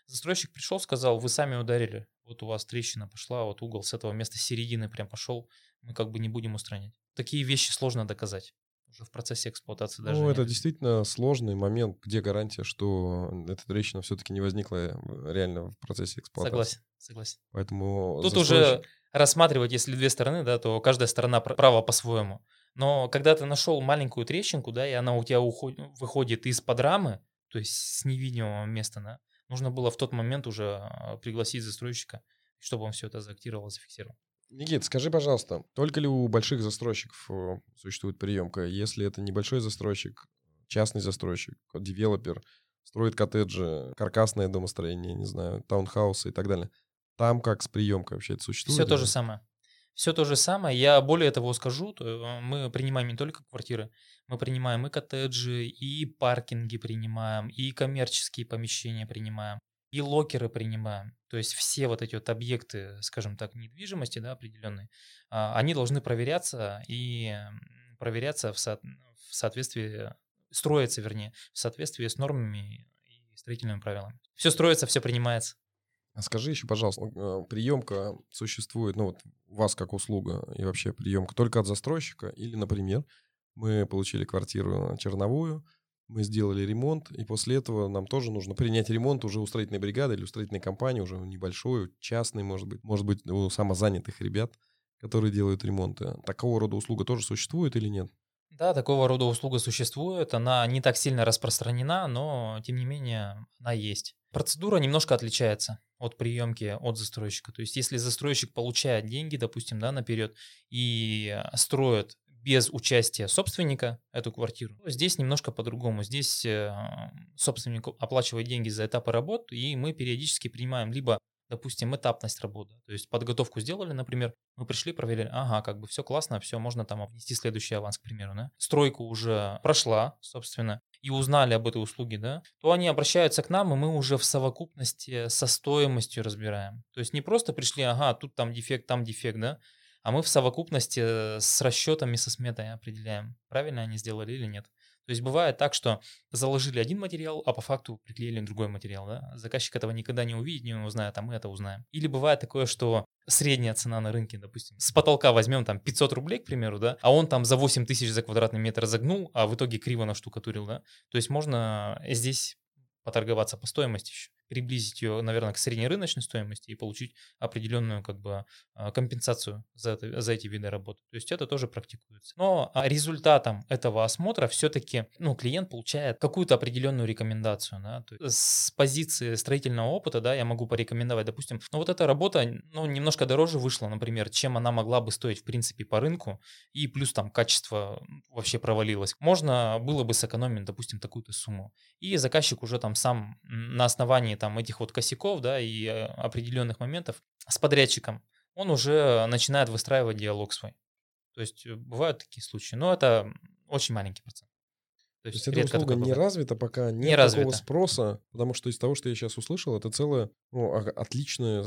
Застройщик пришел, сказал, вы сами ударили, вот у вас трещина пошла, вот угол с этого места середины прям пошел, мы как бы не будем устранять. Такие вещи сложно доказать уже в процессе эксплуатации даже. Ну, это нет. действительно сложный момент, где гарантия, что эта трещина все-таки не возникла э, реально в процессе эксплуатации. Согласен, согласен. Поэтому тут застройщик... уже рассматривать, если две стороны, да, то каждая сторона права по-своему. Но когда ты нашел маленькую трещинку, да, и она у тебя уходит, выходит из-под рамы, то есть с невидимого места, да, нужно было в тот момент уже а, пригласить застройщика, чтобы он все это заактировал, зафиксировал. Никит, скажи, пожалуйста, только ли у больших застройщиков э, существует приемка? Если это небольшой застройщик, частный застройщик, девелопер, строит коттеджи, каркасное домостроение, не знаю, таунхаусы и так далее, там как с приемкой вообще это существует? Все то же самое. Все то же самое. Я более того скажу, э, мы принимаем не только квартиры, мы принимаем и коттеджи, и паркинги принимаем, и коммерческие помещения принимаем и локеры принимаем. То есть все вот эти вот объекты, скажем так, недвижимости, да, определенные, а, они должны проверяться и проверяться в, со- в соответствии, строиться, вернее, в соответствии с нормами и строительными правилами. Все строится, все принимается. А скажи еще, пожалуйста, а, приемка существует, ну вот у вас как услуга и вообще приемка только от застройщика или, например, мы получили квартиру черновую, мы сделали ремонт, и после этого нам тоже нужно принять ремонт уже у строительной бригады или у строительной компании, уже небольшой, частный, может быть, может быть, у самозанятых ребят, которые делают ремонты. Такого рода услуга тоже существует или нет? Да, такого рода услуга существует. Она не так сильно распространена, но тем не менее она есть. Процедура немножко отличается от приемки от застройщика. То есть, если застройщик получает деньги, допустим, да, наперед и строит без участия собственника эту квартиру. Здесь немножко по-другому. Здесь э, собственник оплачивает деньги за этапы работ, и мы периодически принимаем либо допустим, этапность работы. То есть подготовку сделали, например, мы пришли, проверили, ага, как бы все классно, все, можно там внести следующий аванс, к примеру, да. Стройка уже прошла, собственно, и узнали об этой услуге, да, то они обращаются к нам, и мы уже в совокупности со стоимостью разбираем. То есть не просто пришли, ага, тут там дефект, там дефект, да, а мы в совокупности э, с расчетами, со сметой определяем, правильно они сделали или нет. То есть бывает так, что заложили один материал, а по факту приклеили другой материал. Да? Заказчик этого никогда не увидит, не узнает, а мы это узнаем. Или бывает такое, что средняя цена на рынке, допустим, с потолка возьмем там 500 рублей, к примеру, да, а он там за 8 тысяч за квадратный метр загнул, а в итоге криво наштукатурил, да. То есть можно здесь поторговаться по стоимости еще приблизить ее, наверное, к среднерыночной стоимости и получить определенную как бы а, компенсацию за, это, за эти виды работы. То есть это тоже практикуется. Но а, результатом этого осмотра все-таки ну, клиент получает какую-то определенную рекомендацию. Да? То есть с позиции строительного опыта да, я могу порекомендовать, допустим, ну вот эта работа ну, немножко дороже вышла, например, чем она могла бы стоить в принципе по рынку, и плюс там качество вообще провалилось. Можно было бы сэкономить, допустим, такую-то сумму. И заказчик уже там сам на основании понимании там этих вот косяков, да, и э, определенных моментов с подрядчиком, он уже начинает выстраивать диалог свой. То есть э, бывают такие случаи, но это очень маленький процент. То есть, То есть эта услуга не развита, пока нет не такого развита. спроса, потому что из того, что я сейчас услышал, это целое ну, отличное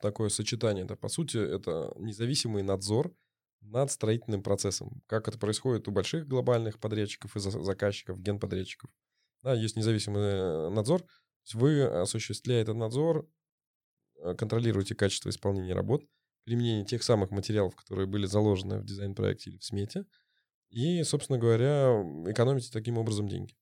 такое сочетание. Это, по сути, это независимый надзор над строительным процессом. Как это происходит у больших глобальных подрядчиков и заказчиков, генподрядчиков. Да, есть независимый э, вы, осуществляя этот надзор, э, контролируете качество исполнения работ, применение тех самых материалов, которые были заложены в дизайн-проекте или в смете, и, собственно говоря, экономите таким образом деньги.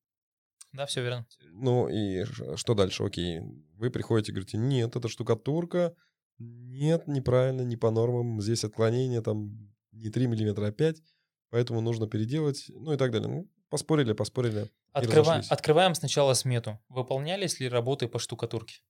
Да, все верно. Ну и что дальше? Окей, вы приходите и говорите, нет, это штукатурка, нет, неправильно, не по нормам, здесь отклонение там не 3 миллиметра, а 5, поэтому нужно переделать, ну и так далее. Ну, поспорили, поспорили. Открыва... Открываем сначала смету. Выполнялись ли работы по штукатурке?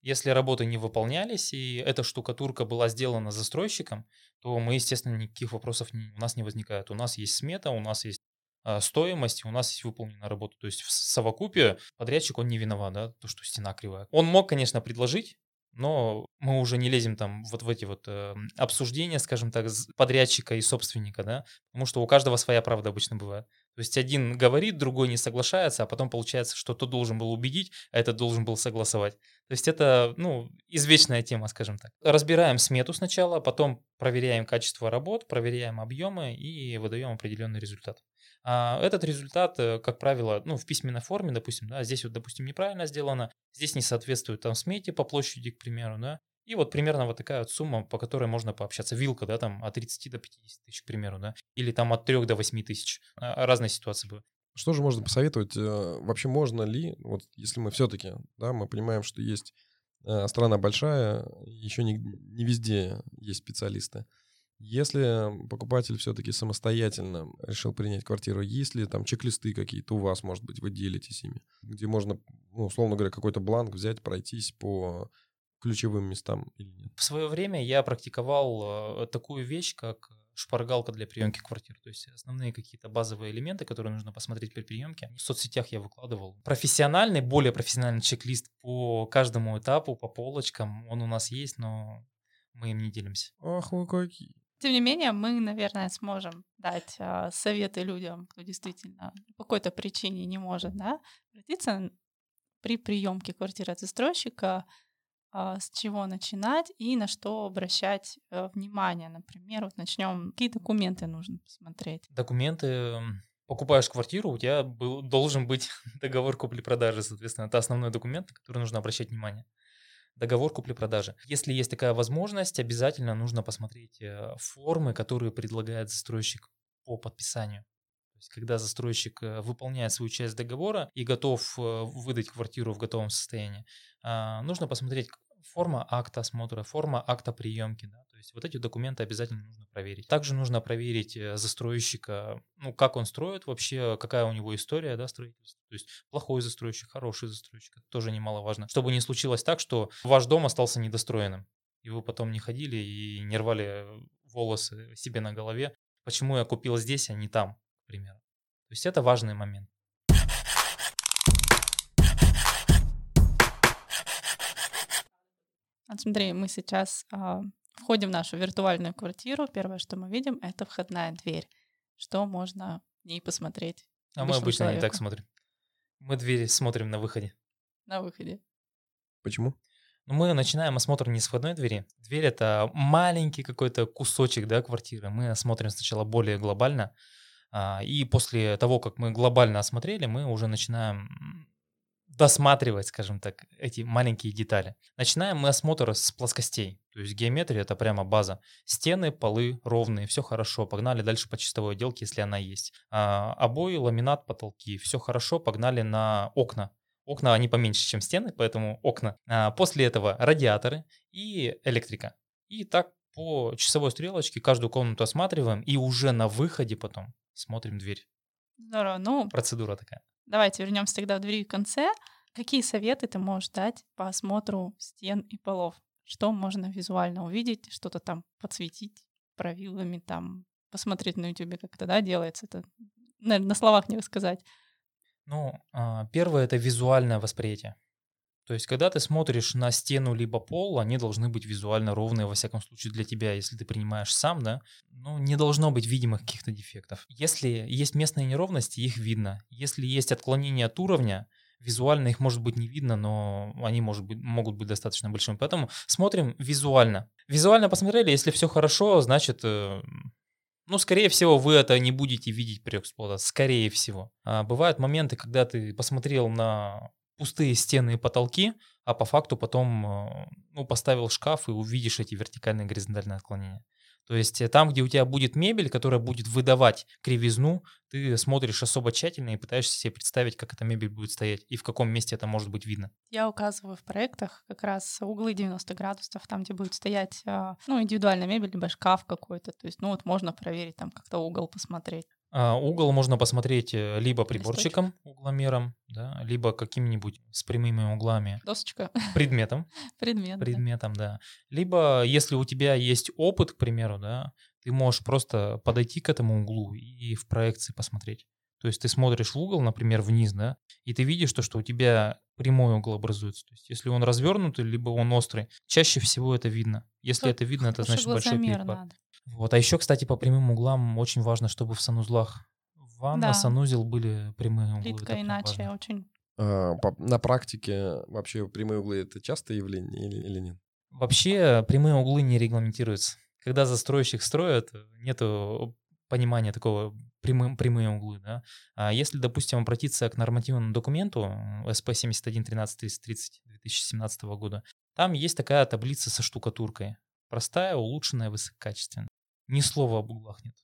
Если работы не выполнялись, и эта штукатурка была сделана застройщиком, то мы, естественно, никаких вопросов не, у нас не возникает. У нас есть смета, у нас есть а, стоимость, у нас есть выполненная работа. То есть в совокупе подрядчик, он не виноват, да, то, что стена кривая. Он мог, конечно, предложить, но мы уже не лезем там вот в эти вот э, обсуждения, скажем так, подрядчика и собственника, да, потому что у каждого своя правда обычно бывает. То есть один говорит, другой не соглашается, а потом получается, что тот должен был убедить, а этот должен был согласовать. То есть это, ну, извечная тема, скажем так. Разбираем смету сначала, потом проверяем качество работ, проверяем объемы и выдаем определенный результат. А этот результат, э, как правило, ну, в письменной форме, допустим, да, здесь вот, допустим, неправильно сделано, здесь не соответствует там смете по площади, к примеру, да, и вот примерно вот такая вот сумма, по которой можно пообщаться. Вилка, да, там от 30 до 50 тысяч, к примеру, да, или там от 3 до 8 тысяч. А, разные ситуации бывают. Что же можно посоветовать? Э, вообще можно ли, вот если мы все-таки, да, мы понимаем, что есть э, страна большая, еще не, не везде есть специалисты. Если покупатель все-таки самостоятельно решил принять квартиру, есть ли там чек-листы какие-то у вас, может быть, вы делитесь ими, где можно, ну, условно говоря, какой-то бланк взять, пройтись по ключевым местам или нет? В свое время я практиковал э, такую вещь, как шпаргалка для приемки квартир. То есть основные какие-то базовые элементы, которые нужно посмотреть при приемке. В соцсетях я выкладывал. Профессиональный, более профессиональный чек-лист по каждому этапу, по полочкам. Он у нас есть, но мы им не делимся. Ах вы какие. Тем не менее, мы, наверное, сможем дать э, советы людям, кто действительно по какой-то причине не может да, обратиться при приемке квартиры от застройщика, с чего начинать и на что обращать э, внимание. Например, вот начнем, какие документы нужно посмотреть. Документы покупаешь квартиру, у тебя был, должен быть договор купли-продажи, соответственно, это основной документ, на который нужно обращать внимание договор купли-продажи. Если есть такая возможность, обязательно нужно посмотреть э, формы, которые предлагает застройщик по подписанию. Когда застройщик э, выполняет свою часть договора и готов выдать квартиру в готовом состоянии, а, нужно посмотреть форма акта осмотра, форма акта приемки. Да? То есть вот эти документы обязательно нужно проверить. Также нужно проверить э, застройщика, ну, как он строит вообще, какая у него история да, строительства. То есть плохой застройщик, хороший застройщик, это тоже немаловажно. Чтобы не случилось так, что ваш дом остался недостроенным, и вы потом не ходили и не рвали волосы себе на голове. Почему я купил здесь, а не там, к примеру. То есть это важный момент. Вот смотри, мы сейчас а, входим в нашу виртуальную квартиру. Первое, что мы видим, это входная дверь. Что можно в ней посмотреть? А мы обычно человеку? не так смотрим. Мы двери смотрим на выходе. На выходе. Почему? Ну, мы начинаем осмотр не с входной двери. Дверь — это маленький какой-то кусочек да, квартиры. Мы осмотрим сначала более глобально. А, и после того, как мы глобально осмотрели, мы уже начинаем досматривать, скажем так, эти маленькие детали. Начинаем мы осмотр с плоскостей. То есть геометрия это прямо база. Стены, полы ровные, все хорошо. Погнали дальше по чистовой отделке, если она есть. А, обои, ламинат, потолки, все хорошо. Погнали на окна. Окна, они поменьше, чем стены, поэтому окна. А, после этого радиаторы и электрика. И так по часовой стрелочке каждую комнату осматриваем и уже на выходе потом смотрим дверь. Здорово. Ну, процедура такая. Давайте вернемся тогда в двери в конце. Какие советы ты можешь дать по осмотру стен и полов? Что можно визуально увидеть, что-то там подсветить правилами, там посмотреть на YouTube, как это да, делается. Это, наверное, на словах не рассказать. Ну, а, первое — это визуальное восприятие. То есть, когда ты смотришь на стену либо пол, они должны быть визуально ровные, во всяком случае, для тебя, если ты принимаешь сам, да, ну, не должно быть видимых каких-то дефектов. Если есть местные неровности, их видно. Если есть отклонения от уровня, визуально их может быть не видно, но они может быть, могут быть достаточно большими. Поэтому смотрим визуально. Визуально посмотрели, если все хорошо, значит, э, ну, скорее всего, вы это не будете видеть при эксплуатации. Скорее всего. А бывают моменты, когда ты посмотрел на пустые стены и потолки, а по факту потом э, ну, поставил шкаф и увидишь эти вертикальные горизонтальные отклонения. То есть э, там, где у тебя будет мебель, которая будет выдавать кривизну, ты смотришь особо тщательно и пытаешься себе представить, как эта мебель будет стоять и в каком месте это может быть видно. Я указываю в проектах как раз углы 90 градусов, там, где будет стоять а, ну, индивидуальная мебель, либо шкаф какой-то. То есть, ну вот можно проверить, там как-то угол посмотреть. А, угол можно посмотреть э, либо приборчиком, угломером, да, либо каким-нибудь с прямыми углами. Досочка. Предметом. Предмет. Предметом, да. да. Либо, если у тебя есть опыт, к примеру, да, ты можешь просто подойти к этому углу и в проекции посмотреть. То есть ты смотришь в угол, например, вниз, да, и ты видишь то, что у тебя прямой угол образуется. То есть если он развернутый, либо он острый, чаще всего это видно. Если Тут это видно, это значит большой перепад. надо. Вот. А еще, кстати, по прямым углам очень важно, чтобы в санузлах ванна, Да. санузел были прямые углы. Плитка Это иначе важно. очень... А, по- на практике вообще прямые углы это частое явление или, или нет? Вообще прямые углы не регламентируются. Когда застройщик строит, нету понимания такого прямым, прямые углы. Да? А если, допустим, обратиться к нормативному документу СП 71 13 30 30 2017 года, там есть такая таблица со штукатуркой. Простая, улучшенная, высококачественная. Ни слова об углах нет.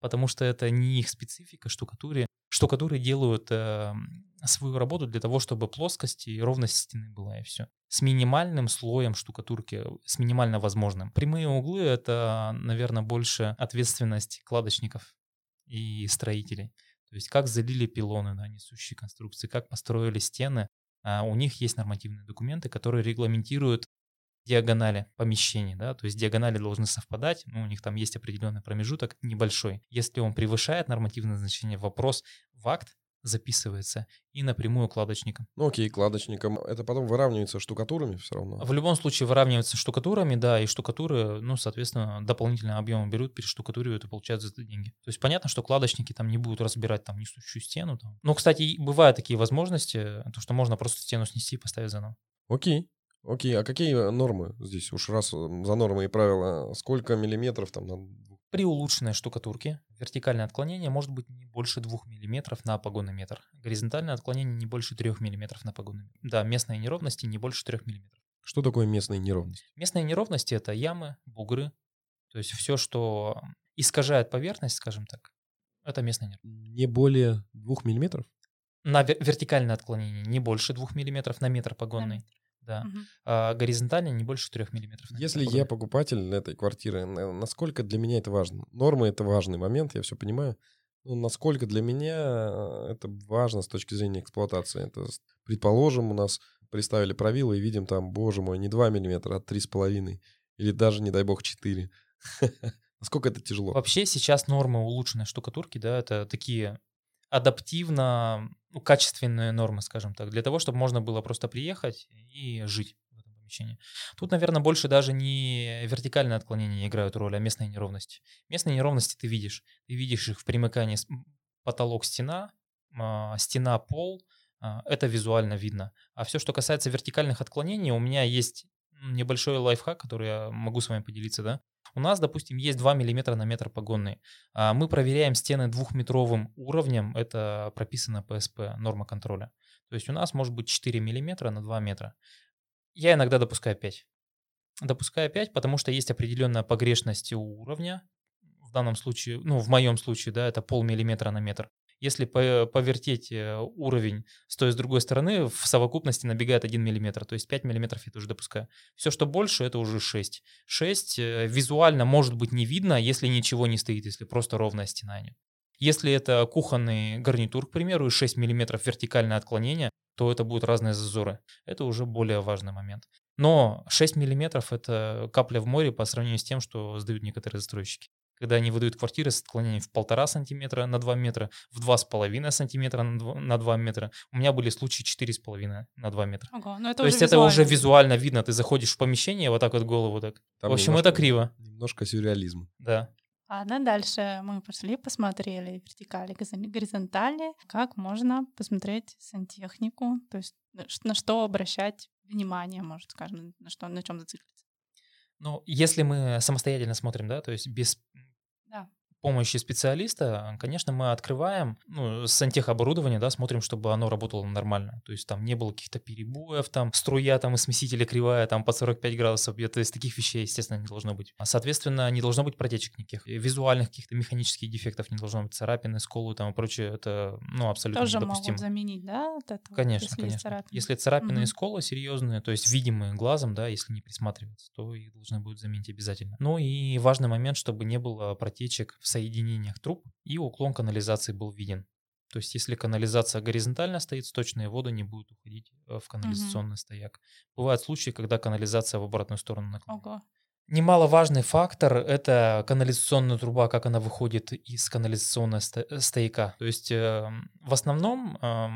Потому что это не их специфика штукатуре. Штукатуры делают э, свою работу для того, чтобы плоскость и ровность стены была, и все. С минимальным слоем штукатурки, с минимально возможным. Прямые углы — это, наверное, больше ответственность кладочников и строителей. То есть как залили пилоны на несущие конструкции, как построили стены. А у них есть нормативные документы, которые регламентируют диагонали помещений, да, то есть диагонали должны совпадать, ну, у них там есть определенный промежуток небольшой. Если он превышает нормативное значение, вопрос в акт записывается и напрямую кладочникам. Ну окей, кладочником. Это потом выравнивается штукатурами все равно. В любом случае выравнивается штукатурами, да, и штукатуры, ну, соответственно, дополнительные объемы берут, перештукатуривают и получают за это деньги. То есть понятно, что кладочники там не будут разбирать там несущую стену. Там. Ну, кстати, бывают такие возможности, то, что можно просто стену снести и поставить заново. Окей. Окей, а какие нормы здесь? Уж раз э, за нормы и правила, сколько миллиметров там надо? При улучшенной штукатурке вертикальное отклонение может быть не больше 2 мм на погонный метр. Горизонтальное отклонение не больше 3 мм на погонный метр. Да, местные неровности не больше 3 мм. Что такое местные неровности? Местные неровности — это ямы, бугры. То есть все, что искажает поверхность, скажем так, это местные неровности. Не более двух миллиметров? На вер- вертикальное отклонение не больше 2 мм на метр погонный. Да. Мгм. А горизонтальное не больше 3 мм. Если я покупатель этой квартиры, на- насколько для меня это важно? Нормы — это важный момент, я все понимаю. Но насколько для меня э, это важно с точки зрения эксплуатации? Это, предположим, у нас приставили правило и видим там, боже мой, не 2 миллиметра, а 3,5. Или даже, не дай бог, 4. Насколько это тяжело? Вообще сейчас нормы улучшенной штукатурки, да, это такие адаптивно ну, качественные нормы, скажем так, для того, чтобы можно было просто приехать и жить в этом помещении. Тут, наверное, больше даже не вертикальные отклонения играют роль, а местные неровности. Местные неровности ты видишь. Ты видишь их в примыкании потолок-стена, стена-пол. а, Это визуально видно. А все, что касается вертикальных отклонений, у меня есть небольшой лайфхак, который я могу с вами поделиться, да. У нас, допустим, есть 2 мм на метр погонный. А Мы проверяем стены двухметровым уровнем, это прописано ПСП, норма контроля. То есть у нас может быть 4 мм на 2 метра. Я иногда допускаю 5. Допускаю 5, потому что есть определенная погрешность у уровня. В данном случае, ну, в моем случае, да, это полмиллиметра на метр. Если по- повертеть э, уровень с той и с другой стороны, в совокупности набегает 1 мм, то есть 5 мм я тоже допускаю. Все, что больше, это уже 6. 6 э, визуально может быть не видно, если ничего не стоит, если просто ровная стена нет. Если это кухонный гарнитур, к примеру, и 6 мм вертикальное отклонение, то это будут разные зазоры. Это уже более важный момент. Но 6 мм это капля в море по сравнению с тем, что сдают некоторые застройщики. Когда они выдают квартиры с отклонением в полтора сантиметра на 2 метра, в два с половиной сантиметра на 2, на 2 метра. У меня были случаи 4,5 на 2 метра. Ого, ну это То уже есть это уже визуально. визуально видно. Ты заходишь в помещение, вот так вот голову так. Там в общем, немножко- это криво. Немножко сюрреализм. Да. Ладно, дальше мы пошли, посмотрели вертикали, горизон- горизонтали. Как можно посмотреть сантехнику? То есть на ш- на что обращать внимание, может, скажем, на что, на чем зациклиться? Ну, если мы самостоятельно смотрим, да, то есть без. Помощи специалиста, конечно, мы открываем ну, сантехоборудование, да, смотрим, чтобы оно работало нормально. То есть там не было каких-то перебоев, там струя там из смесителя кривая, там по 45 градусов бьет. То есть таких вещей, естественно, не должно быть. А, Соответственно, не должно быть протечек никаких. И Визуальных каких-то механических дефектов не должно быть. Царапины, сколы там и прочее. Это, ну, абсолютно Тоже недопустимо. могут заменить, да, вот это вот, Конечно, если конечно. царапины? Если царапины Мгм. и сколы серьезные, то есть видимые глазом, да, если не присматриваться, то их должны будут заменить обязательно. Ну и важный момент, чтобы не было протечек в соединениях труб и уклон канализации был виден. То есть если канализация горизонтально стоит, сточные воды не будут уходить э, в канализационный стояк. Бывают случаи, когда канализация в обратную сторону наклонена. Ого. Немаловажный фактор — это канализационная труба, как она выходит из канализационного ста- стояка. То есть э, в основном э,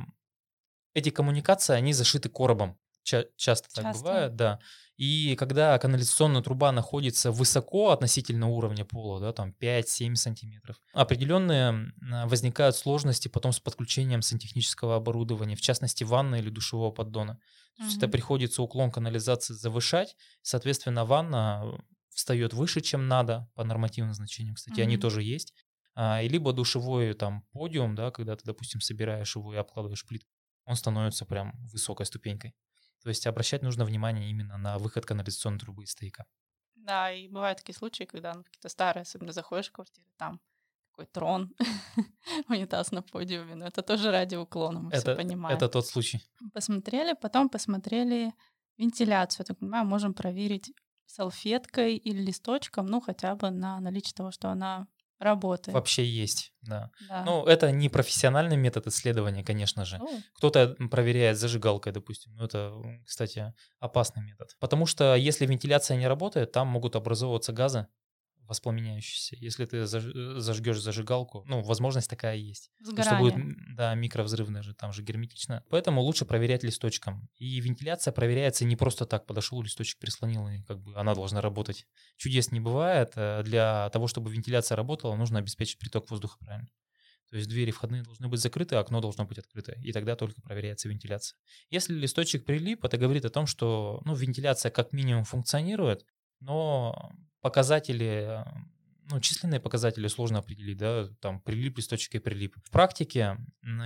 эти коммуникации, они зашиты коробом. Ча- часто так Часто. бывает, да. И когда канализационная труба находится высоко относительно уровня пола, да, там 5-7 сантиметров, определенные м, возникают сложности потом с подключением сантехнического оборудования, в частности ванны или душевого поддона. То есть это приходится уклон канализации завышать, соответственно, ванна встает выше, чем надо по нормативным значениям. Кстати, они Мгм. тоже есть. А, и либо душевой там подиум, да, когда ты, допустим, собираешь его и обкладываешь плитку, он становится прям высокой ступенькой. То есть обращать нужно внимание именно на выход канализационной трубы из стояка. Да, и бывают такие случаи, когда ну, какие-то старые, особенно заходишь в квартиру, там такой трон, унитаз на подиуме, но это тоже ради уклона, мы все Это, понимаем. это тот случай. Посмотрели, потом посмотрели вентиляцию. Я так понимаю, можем проверить салфеткой или листочком, ну, хотя бы на наличие того, что она работает. Вообще есть, да. Да. Ну, это не профессиональный метод исследования, конечно же. Ну, Кто-то проверяет зажигалкой, допустим. Ну, это, кстати, опасный метод. Потому что если вентиляция не работает, там могут образовываться газы воспламеняющиеся. Если ты э, зажгешь зажигалку, ну, возможность такая есть. Потому что будет, сгорание. да, микровзрыв даже, там же герметично. Поэтому лучше проверять листочком. И вентиляция проверяется не просто так, подошел, листочек прислонил, и как бы она должна работать. Чудес не бывает. Э, Для того, чтобы вентиляция работала, нужно обеспечить приток воздуха правильно. То есть двери входные должны быть закрыты, а окно должно быть открыто. И тогда только проверяется вентиляция. Если листочек прилип, это говорит о том, что ну, вентиляция как минимум функционирует, но показатели, ну, численные показатели сложно определить, да, там прилип листочек и прилип. В практике,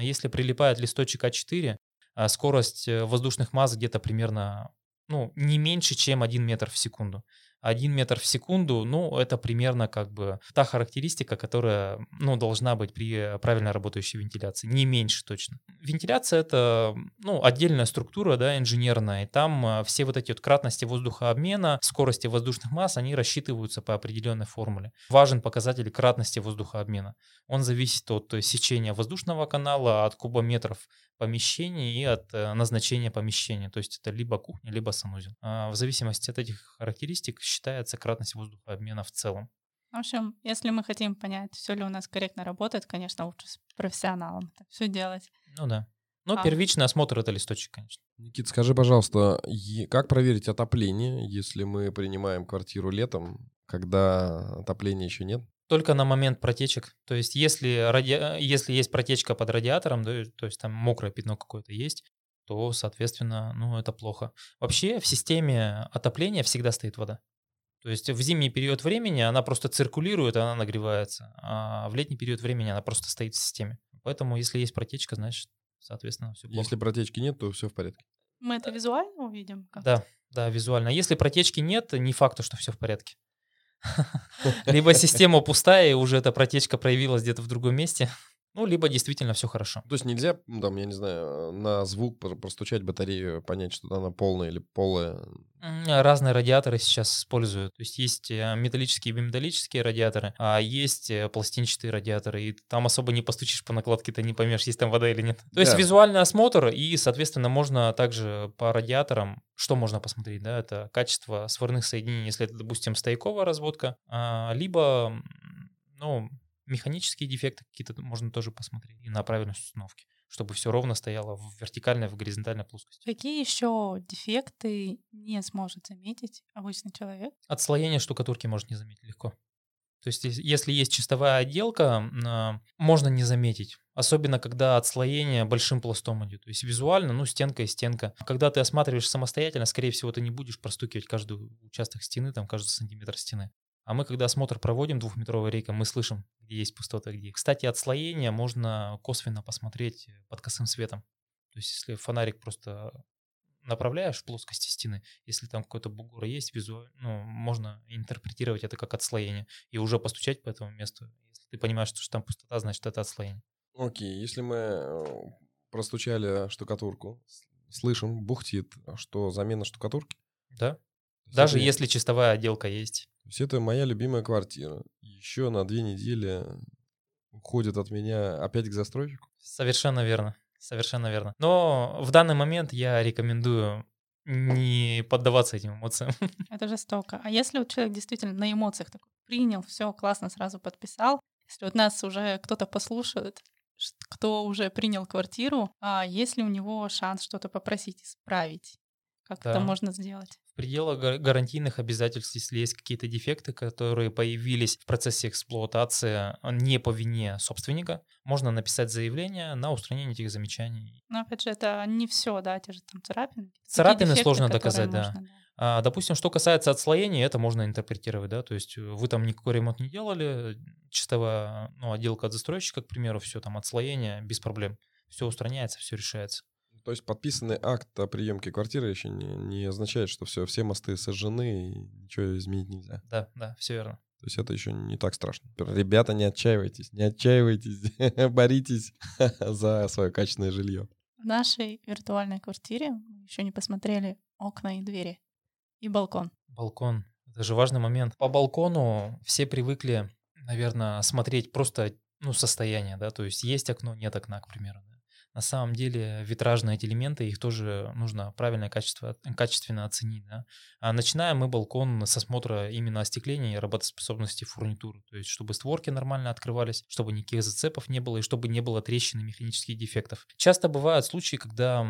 если прилипает листочек А4, а скорость э, воздушных масс где-то примерно, ну, не меньше, чем 1 метр в секунду. 1 метр в секунду, ну, это примерно как бы та характеристика, которая, ну, должна быть при правильно работающей вентиляции. Не меньше точно. Вентиляция — это, ну, отдельная структура, да, инженерная, и там э, все вот эти вот кратности воздухообмена, скорости воздушных масс, они рассчитываются по определенной формуле. Важен показатель кратности воздухообмена. Он зависит от э, сечения воздушного канала, от кубометров помещений и от э, назначения помещения. То есть это либо кухня, либо санузел. А В зависимости от этих характеристик считается кратность воздухообмена в целом. В общем, если мы хотим понять, все ли у нас корректно работает, конечно, лучше с профессионалом это все делать. Ну да. Но А. первичный осмотр это листочек, конечно. Никит, скажи, пожалуйста, как проверить отопление, если мы принимаем квартиру летом, когда отопления еще нет? Только на момент протечек. То есть если, ради... если есть протечка под радиатором, да, то есть там мокрое пятно какое-то есть, то, соответственно, ну, это плохо. Вообще в системе отопления всегда стоит вода. То есть в зимний период времени она просто циркулирует, она нагревается, а в летний период времени она просто стоит в системе. Поэтому если есть протечка, значит, соответственно, все плохо. Если протечки нет, то все в порядке. Мы это визуально увидим? Да, да, визуально. Если протечки нет, не факт, что все в порядке. Либо система пустая, и уже эта протечка проявилась где-то в другом месте, ну, либо действительно все хорошо. То есть нельзя, ну, там, я не знаю, на звук про- простучать батарею, понять, что она полная или полая. М, Разные радиаторы сейчас используют. То есть есть э, металлические и биметаллические радиаторы, а есть э, пластинчатые радиаторы. И там особо не постучишь по накладке, ты не поймешь, есть там вода или нет. То есть Да. визуальный осмотр, и, соответственно, можно также по радиаторам, что можно посмотреть, да, это качество сварных соединений, если это, допустим, стояковая разводка, а, либо, ну, механические дефекты какие-то можно тоже посмотреть и на правильность установки, чтобы все ровно стояло в вертикальной, в горизонтальной плоскости. Какие еще дефекты не сможет заметить обычный человек? Отслоение штукатурки может не заметить легко. То есть, ес- если есть чистовая отделка, а, можно не заметить. Особенно, когда отслоение большим пластом идет. То есть визуально, ну, стенка и стенка. Когда ты осматриваешь самостоятельно, скорее всего, ты не будешь простукивать каждый участок стены, там, каждый сантиметр стены. А мы, когда осмотр проводим двухметровой рейкой, мы слышим, где есть пустота, где. Кстати, отслоение можно косвенно посмотреть под косым светом. То есть, если фонарик просто направляешь в плоскости стены, если там какой-то бугор есть, визуально, ну, можно интерпретировать это как отслоение и уже постучать по этому месту. Если ты понимаешь, что там пустота, значит это отслоение. Окей, если мы э, простучали штукатурку, слышим, бухтит, что замена штукатурки. Да? Даже если чистовая отделка есть. То есть это моя любимая квартира. Еще на две недели уходит от меня опять к застройщику. Совершенно верно. Совершенно верно. Но в данный момент я рекомендую не поддаваться этим эмоциям. Это жестоко. А если вот человек действительно на эмоциях такой принял, все классно, сразу подписал, если вот нас уже кто-то послушает, кто уже принял квартиру, а есть ли у него шанс что-то попросить исправить? Как да. это можно сделать? В пределах гарантийных обязательств, если есть какие-то дефекты, которые появились в процессе эксплуатации а, не по вине собственника, можно написать заявление на устранение этих замечаний. Но опять же, это не все, да, те же там царапины. Царапины дефекты, сложно доказать, да. Можно, да. А, допустим, что касается отслоения, это можно интерпретировать, да, то есть э, вы там никакой ремонт не делали, чистого, ну, отделка от застройщика, к примеру, все там отслоение без проблем, все устраняется, все решается. То есть подписанный акт о приемке квартиры еще не, не означает, что все, все мосты сожжены и ничего изменить нельзя. Да, да, все верно. То есть это еще не так страшно. Ребята, не отчаивайтесь, не отчаивайтесь, боритесь за свое качественное жилье. В нашей виртуальной квартире мы еще не посмотрели окна и двери. И балкон. Балкон. Это же важный момент. По балкону все привыкли, наверное, смотреть просто ну, состояние, да, то есть есть окно, нет окна, к примеру. На самом деле витражные эти элементы, их тоже нужно правильное качество, качественно оценить. Да? А начинаем мы балкон с осмотра именно остекления и работоспособности фурнитуры, то есть чтобы створки нормально открывались, чтобы никаких зацепов не было и чтобы не было трещин и механических дефектов. Часто бывают случаи, когда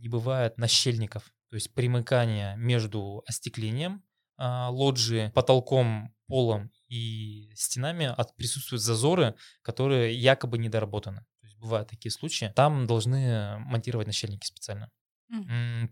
не бывает нащельников, то есть примыкание между остеклением а, лоджии, потолком, полом и стенами от, присутствуют зазоры, которые якобы недоработаны. Бывают такие случаи. Там должны монтировать нащельники специально.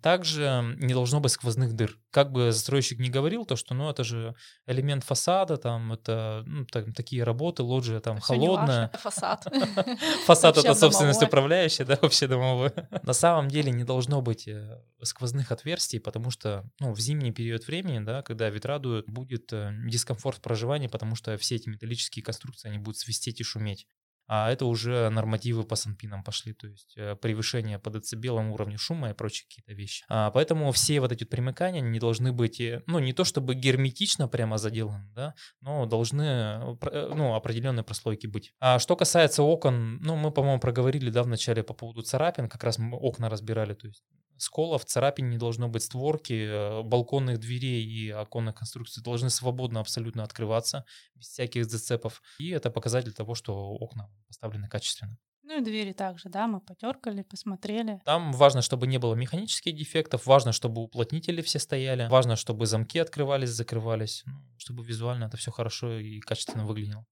Также не должно быть сквозных дыр. Как бы застройщик не говорил, то что, ну, это же элемент фасада, там, это ну, так, такие работы, лоджия там это холодная. фасад. Фасад это собственность управляющая, да, вообще домовой. На самом деле не должно быть э, сквозных отверстий, потому что, ну, в зимний период времени, да, когда ветра дуют, будет э, дискомфорт проживания, потому что все эти металлические конструкции, они будут свистеть и шуметь а это уже нормативы по санпинам пошли, то есть э, превышение по децибелам уровня шума и прочие какие-то вещи. А, поэтому все вот эти примыкания не должны быть, э, ну, не то чтобы герметично прямо заделаны, да, но должны, э, ну, определенные прослойки быть. А что касается окон, ну, мы, по-моему, проговорили, да, в начале по поводу царапин, как раз мы окна разбирали, то есть сколов, царапин не должно быть, створки, балконных дверей и оконных конструкций должны свободно абсолютно открываться, без всяких зацепов. И это показатель того, что окна поставлены качественно. Ну и двери также, да, мы потеркали, посмотрели. Там важно, чтобы не было механических дефектов, важно, чтобы уплотнители все стояли, важно, чтобы замки открывались, закрывались, ну, чтобы визуально это все хорошо и качественно выглядело.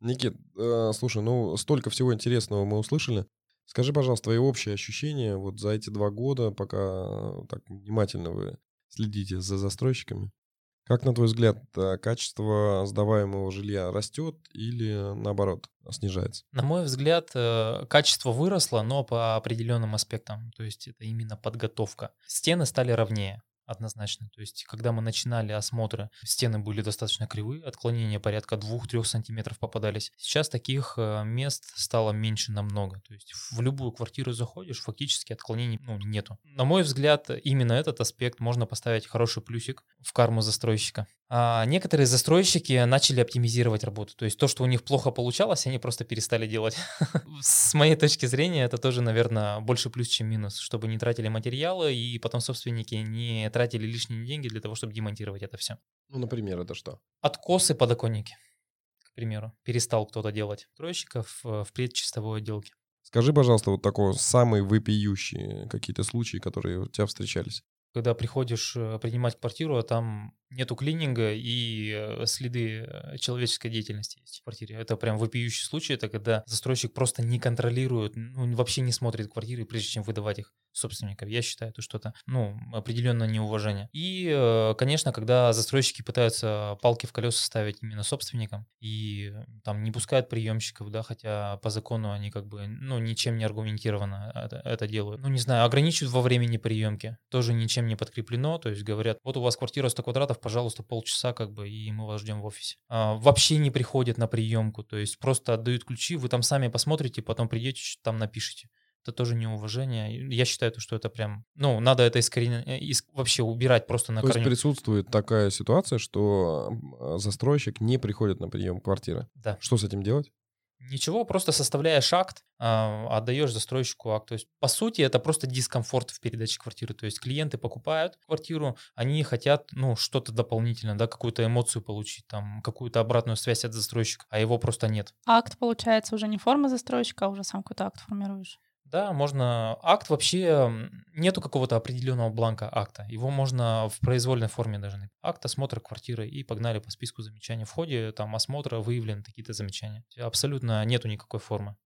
Никит, э, слушай, ну столько всего интересного мы услышали. Скажи, пожалуйста, твои общие ощущения вот за эти два года, пока так внимательно вы следите за застройщиками. Как, на твой взгляд, э, качество сдаваемого жилья растет или, наоборот, снижается? На мой взгляд, э, качество выросло, но по определенным аспектам. То есть это именно подготовка. Стены стали ровнее однозначно. То есть, когда мы начинали осмотры, стены были достаточно кривые, отклонения порядка 2-3 сантиметров попадались. Сейчас таких э, мест стало меньше намного. То есть, в любую квартиру заходишь, фактически отклонений ну, нету. На мой взгляд, именно этот аспект можно поставить хороший плюсик в карму застройщика. А некоторые застройщики начали оптимизировать работу. То есть то, что у них плохо получалось, они просто перестали делать. С моей точки зрения, это тоже, наверное, больше плюс, чем минус, чтобы не тратили материалы и потом собственники не тратили лишние деньги для того, чтобы демонтировать это все. Ну, например, это что? Откосы подоконники, к примеру. Перестал кто-то делать стройщиков в предчистовой отделке. Скажи, пожалуйста, вот такой самый вопиющий какие-то случаи, которые у тебя встречались когда приходишь э, принимать квартиру, а там нету клининга и э, следы э, человеческой деятельности есть в квартире. Это прям вопиющий случай, это когда застройщик просто не контролирует, ну, вообще не смотрит квартиры, прежде чем выдавать их собственников. Я считаю, это что-то, ну, определенное неуважение. И, конечно, когда застройщики пытаются палки в колеса ставить именно собственникам и там не пускают приемщиков, да, хотя по закону они как бы, ну, ничем не аргументированно это, это делают. Ну, не знаю, ограничивают во времени приемки, тоже ничем не подкреплено, то есть говорят, вот у вас квартира 100 квадратов, пожалуйста, полчаса как бы, и мы вас ждем в офисе. А, вообще не приходят на приемку, то есть просто отдают ключи, вы там сами посмотрите, потом придете, там напишите. Это тоже неуважение. Я считаю, что это прям, ну, надо это искоренять, э, вообще убирать просто на То корню. есть присутствует такая ситуация, что застройщик не приходит на прием квартиры. Да. Что с этим делать? Ничего, просто составляешь акт, а, отдаешь застройщику акт. То есть, по сути, это просто дискомфорт в передаче квартиры. То есть, клиенты покупают квартиру, они хотят, ну, что-то дополнительное, да, какую-то эмоцию получить, там, какую-то обратную связь от застройщика, а его просто нет. Акт, получается, уже не форма застройщика, а уже сам какой-то акт формируешь. Да, можно. Акт вообще нету какого-то определенного бланка акта. Его можно в произвольной форме даже. Акт осмотра квартиры и погнали по списку замечаний. В ходе там осмотра выявлены какие-то замечания. Абсолютно нету никакой формы.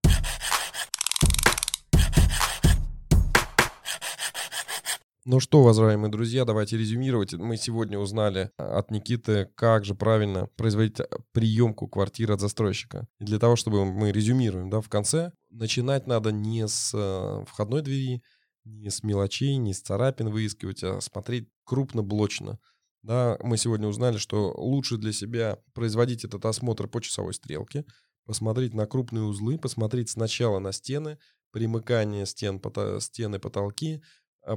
Ну что, уважаемые друзья, давайте резюмировать. Мы сегодня узнали от Никиты, как же правильно производить э, приемку квартиры от застройщика. И для того, чтобы мы резюмируем да, в конце, начинать надо не с э, входной двери, не с мелочей, не с царапин выискивать, а смотреть крупно-блочно. Да, мы сегодня узнали, что лучше для себя производить этот осмотр по часовой стрелке, посмотреть на крупные узлы, посмотреть сначала на стены, примыкание стен, стены, потолки,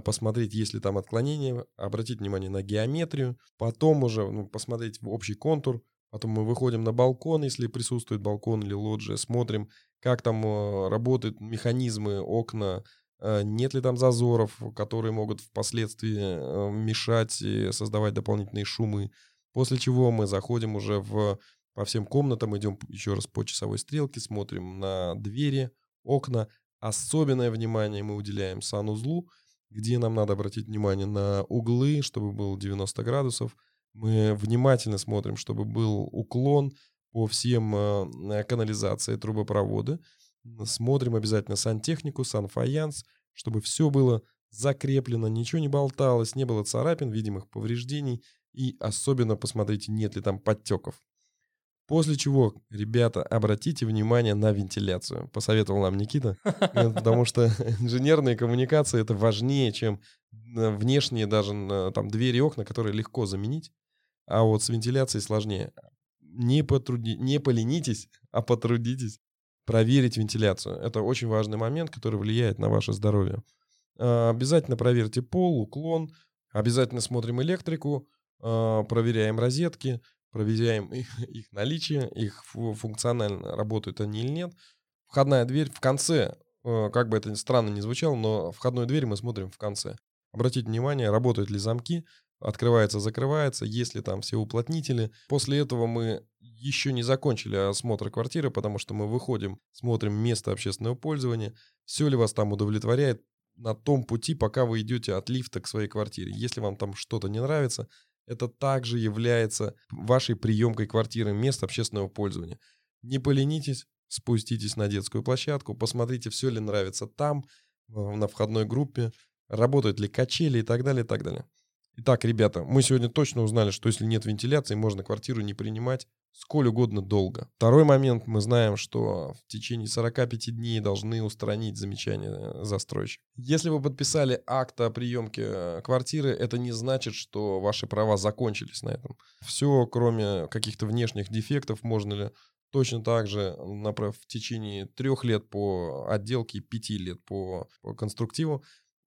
посмотреть, есть ли там отклонения, обратить внимание на геометрию, потом уже ну, посмотреть общий контур, потом мы выходим на балкон, если присутствует балкон или лоджия, смотрим, как там э, работают механизмы, окна, э, нет ли там зазоров, которые могут впоследствии мешать и создавать дополнительные шумы. После чего мы заходим уже в, по всем комнатам, идем еще раз по часовой стрелке, смотрим на двери, окна. Особенное внимание мы уделяем санузлу, где нам надо обратить внимание на углы, чтобы был 90 градусов. Мы внимательно смотрим, чтобы был уклон по всем э, канализации, трубопроводы. Смотрим обязательно сантехнику, санфаянс, чтобы все было закреплено, ничего не болталось, не было царапин, видимых повреждений. И особенно посмотрите, нет ли там подтеков. После чего, ребята, обратите внимание на вентиляцию. Посоветовал нам Никита. Потому что инженерные коммуникации это важнее, чем э, внешние даже там двери и окна, которые легко заменить. А вот с вентиляцией сложнее. Не, потруди... не поленитесь, а потрудитесь проверить вентиляцию. Это очень важный момент, который влияет на ваше здоровье. Обязательно проверьте пол, уклон. Обязательно смотрим электрику, проверяем розетки проверяем их, их наличие, их функционально работают они или нет. Входная дверь в конце, э, как бы это странно не звучало, но входную дверь мы смотрим в конце. Обратите внимание, работают ли замки, открывается, закрывается, есть ли там все уплотнители. После этого мы еще не закончили осмотр квартиры, потому что мы выходим, смотрим место общественного пользования, все ли вас там удовлетворяет на том пути, пока вы идете от лифта к своей квартире. Если вам там что-то не нравится, это также является вашей приемкой квартиры, мест общественного пользования. Не поленитесь, спуститесь на детскую площадку, посмотрите, все ли нравится там, на входной группе, работают ли качели и так далее, и так далее. Итак, ребята, мы сегодня точно узнали, что если нет вентиляции, можно квартиру не принимать сколь угодно долго. Второй момент, мы знаем, что в течение 45 дней должны устранить замечания э, застройщика. Если вы подписали акт о приемке э, квартиры, это не значит, что ваши права закончились на этом. Все, кроме каких-то внешних дефектов, можно ли точно так же направ, в течение трех лет по отделке, пяти лет по конструктиву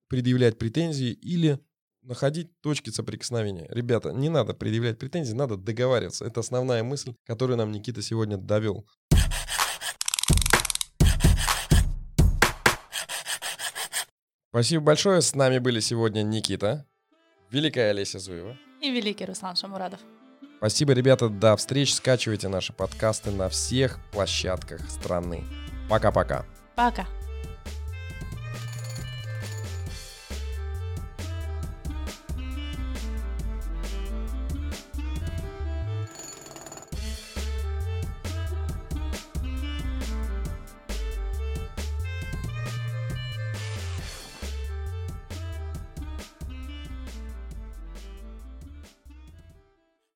предъявлять претензии или находить точки соприкосновения. Ребята, не надо предъявлять претензии, надо договариваться. Это основная мысль, которую нам Никита сегодня довел. Спасибо большое. С нами были сегодня Никита, Великая Олеся Зуева и Великий Руслан Шамурадов. Спасибо, ребята. До встречи. Скачивайте наши подкасты на всех площадках страны. Пока-пока. Пока. -пока. Пока.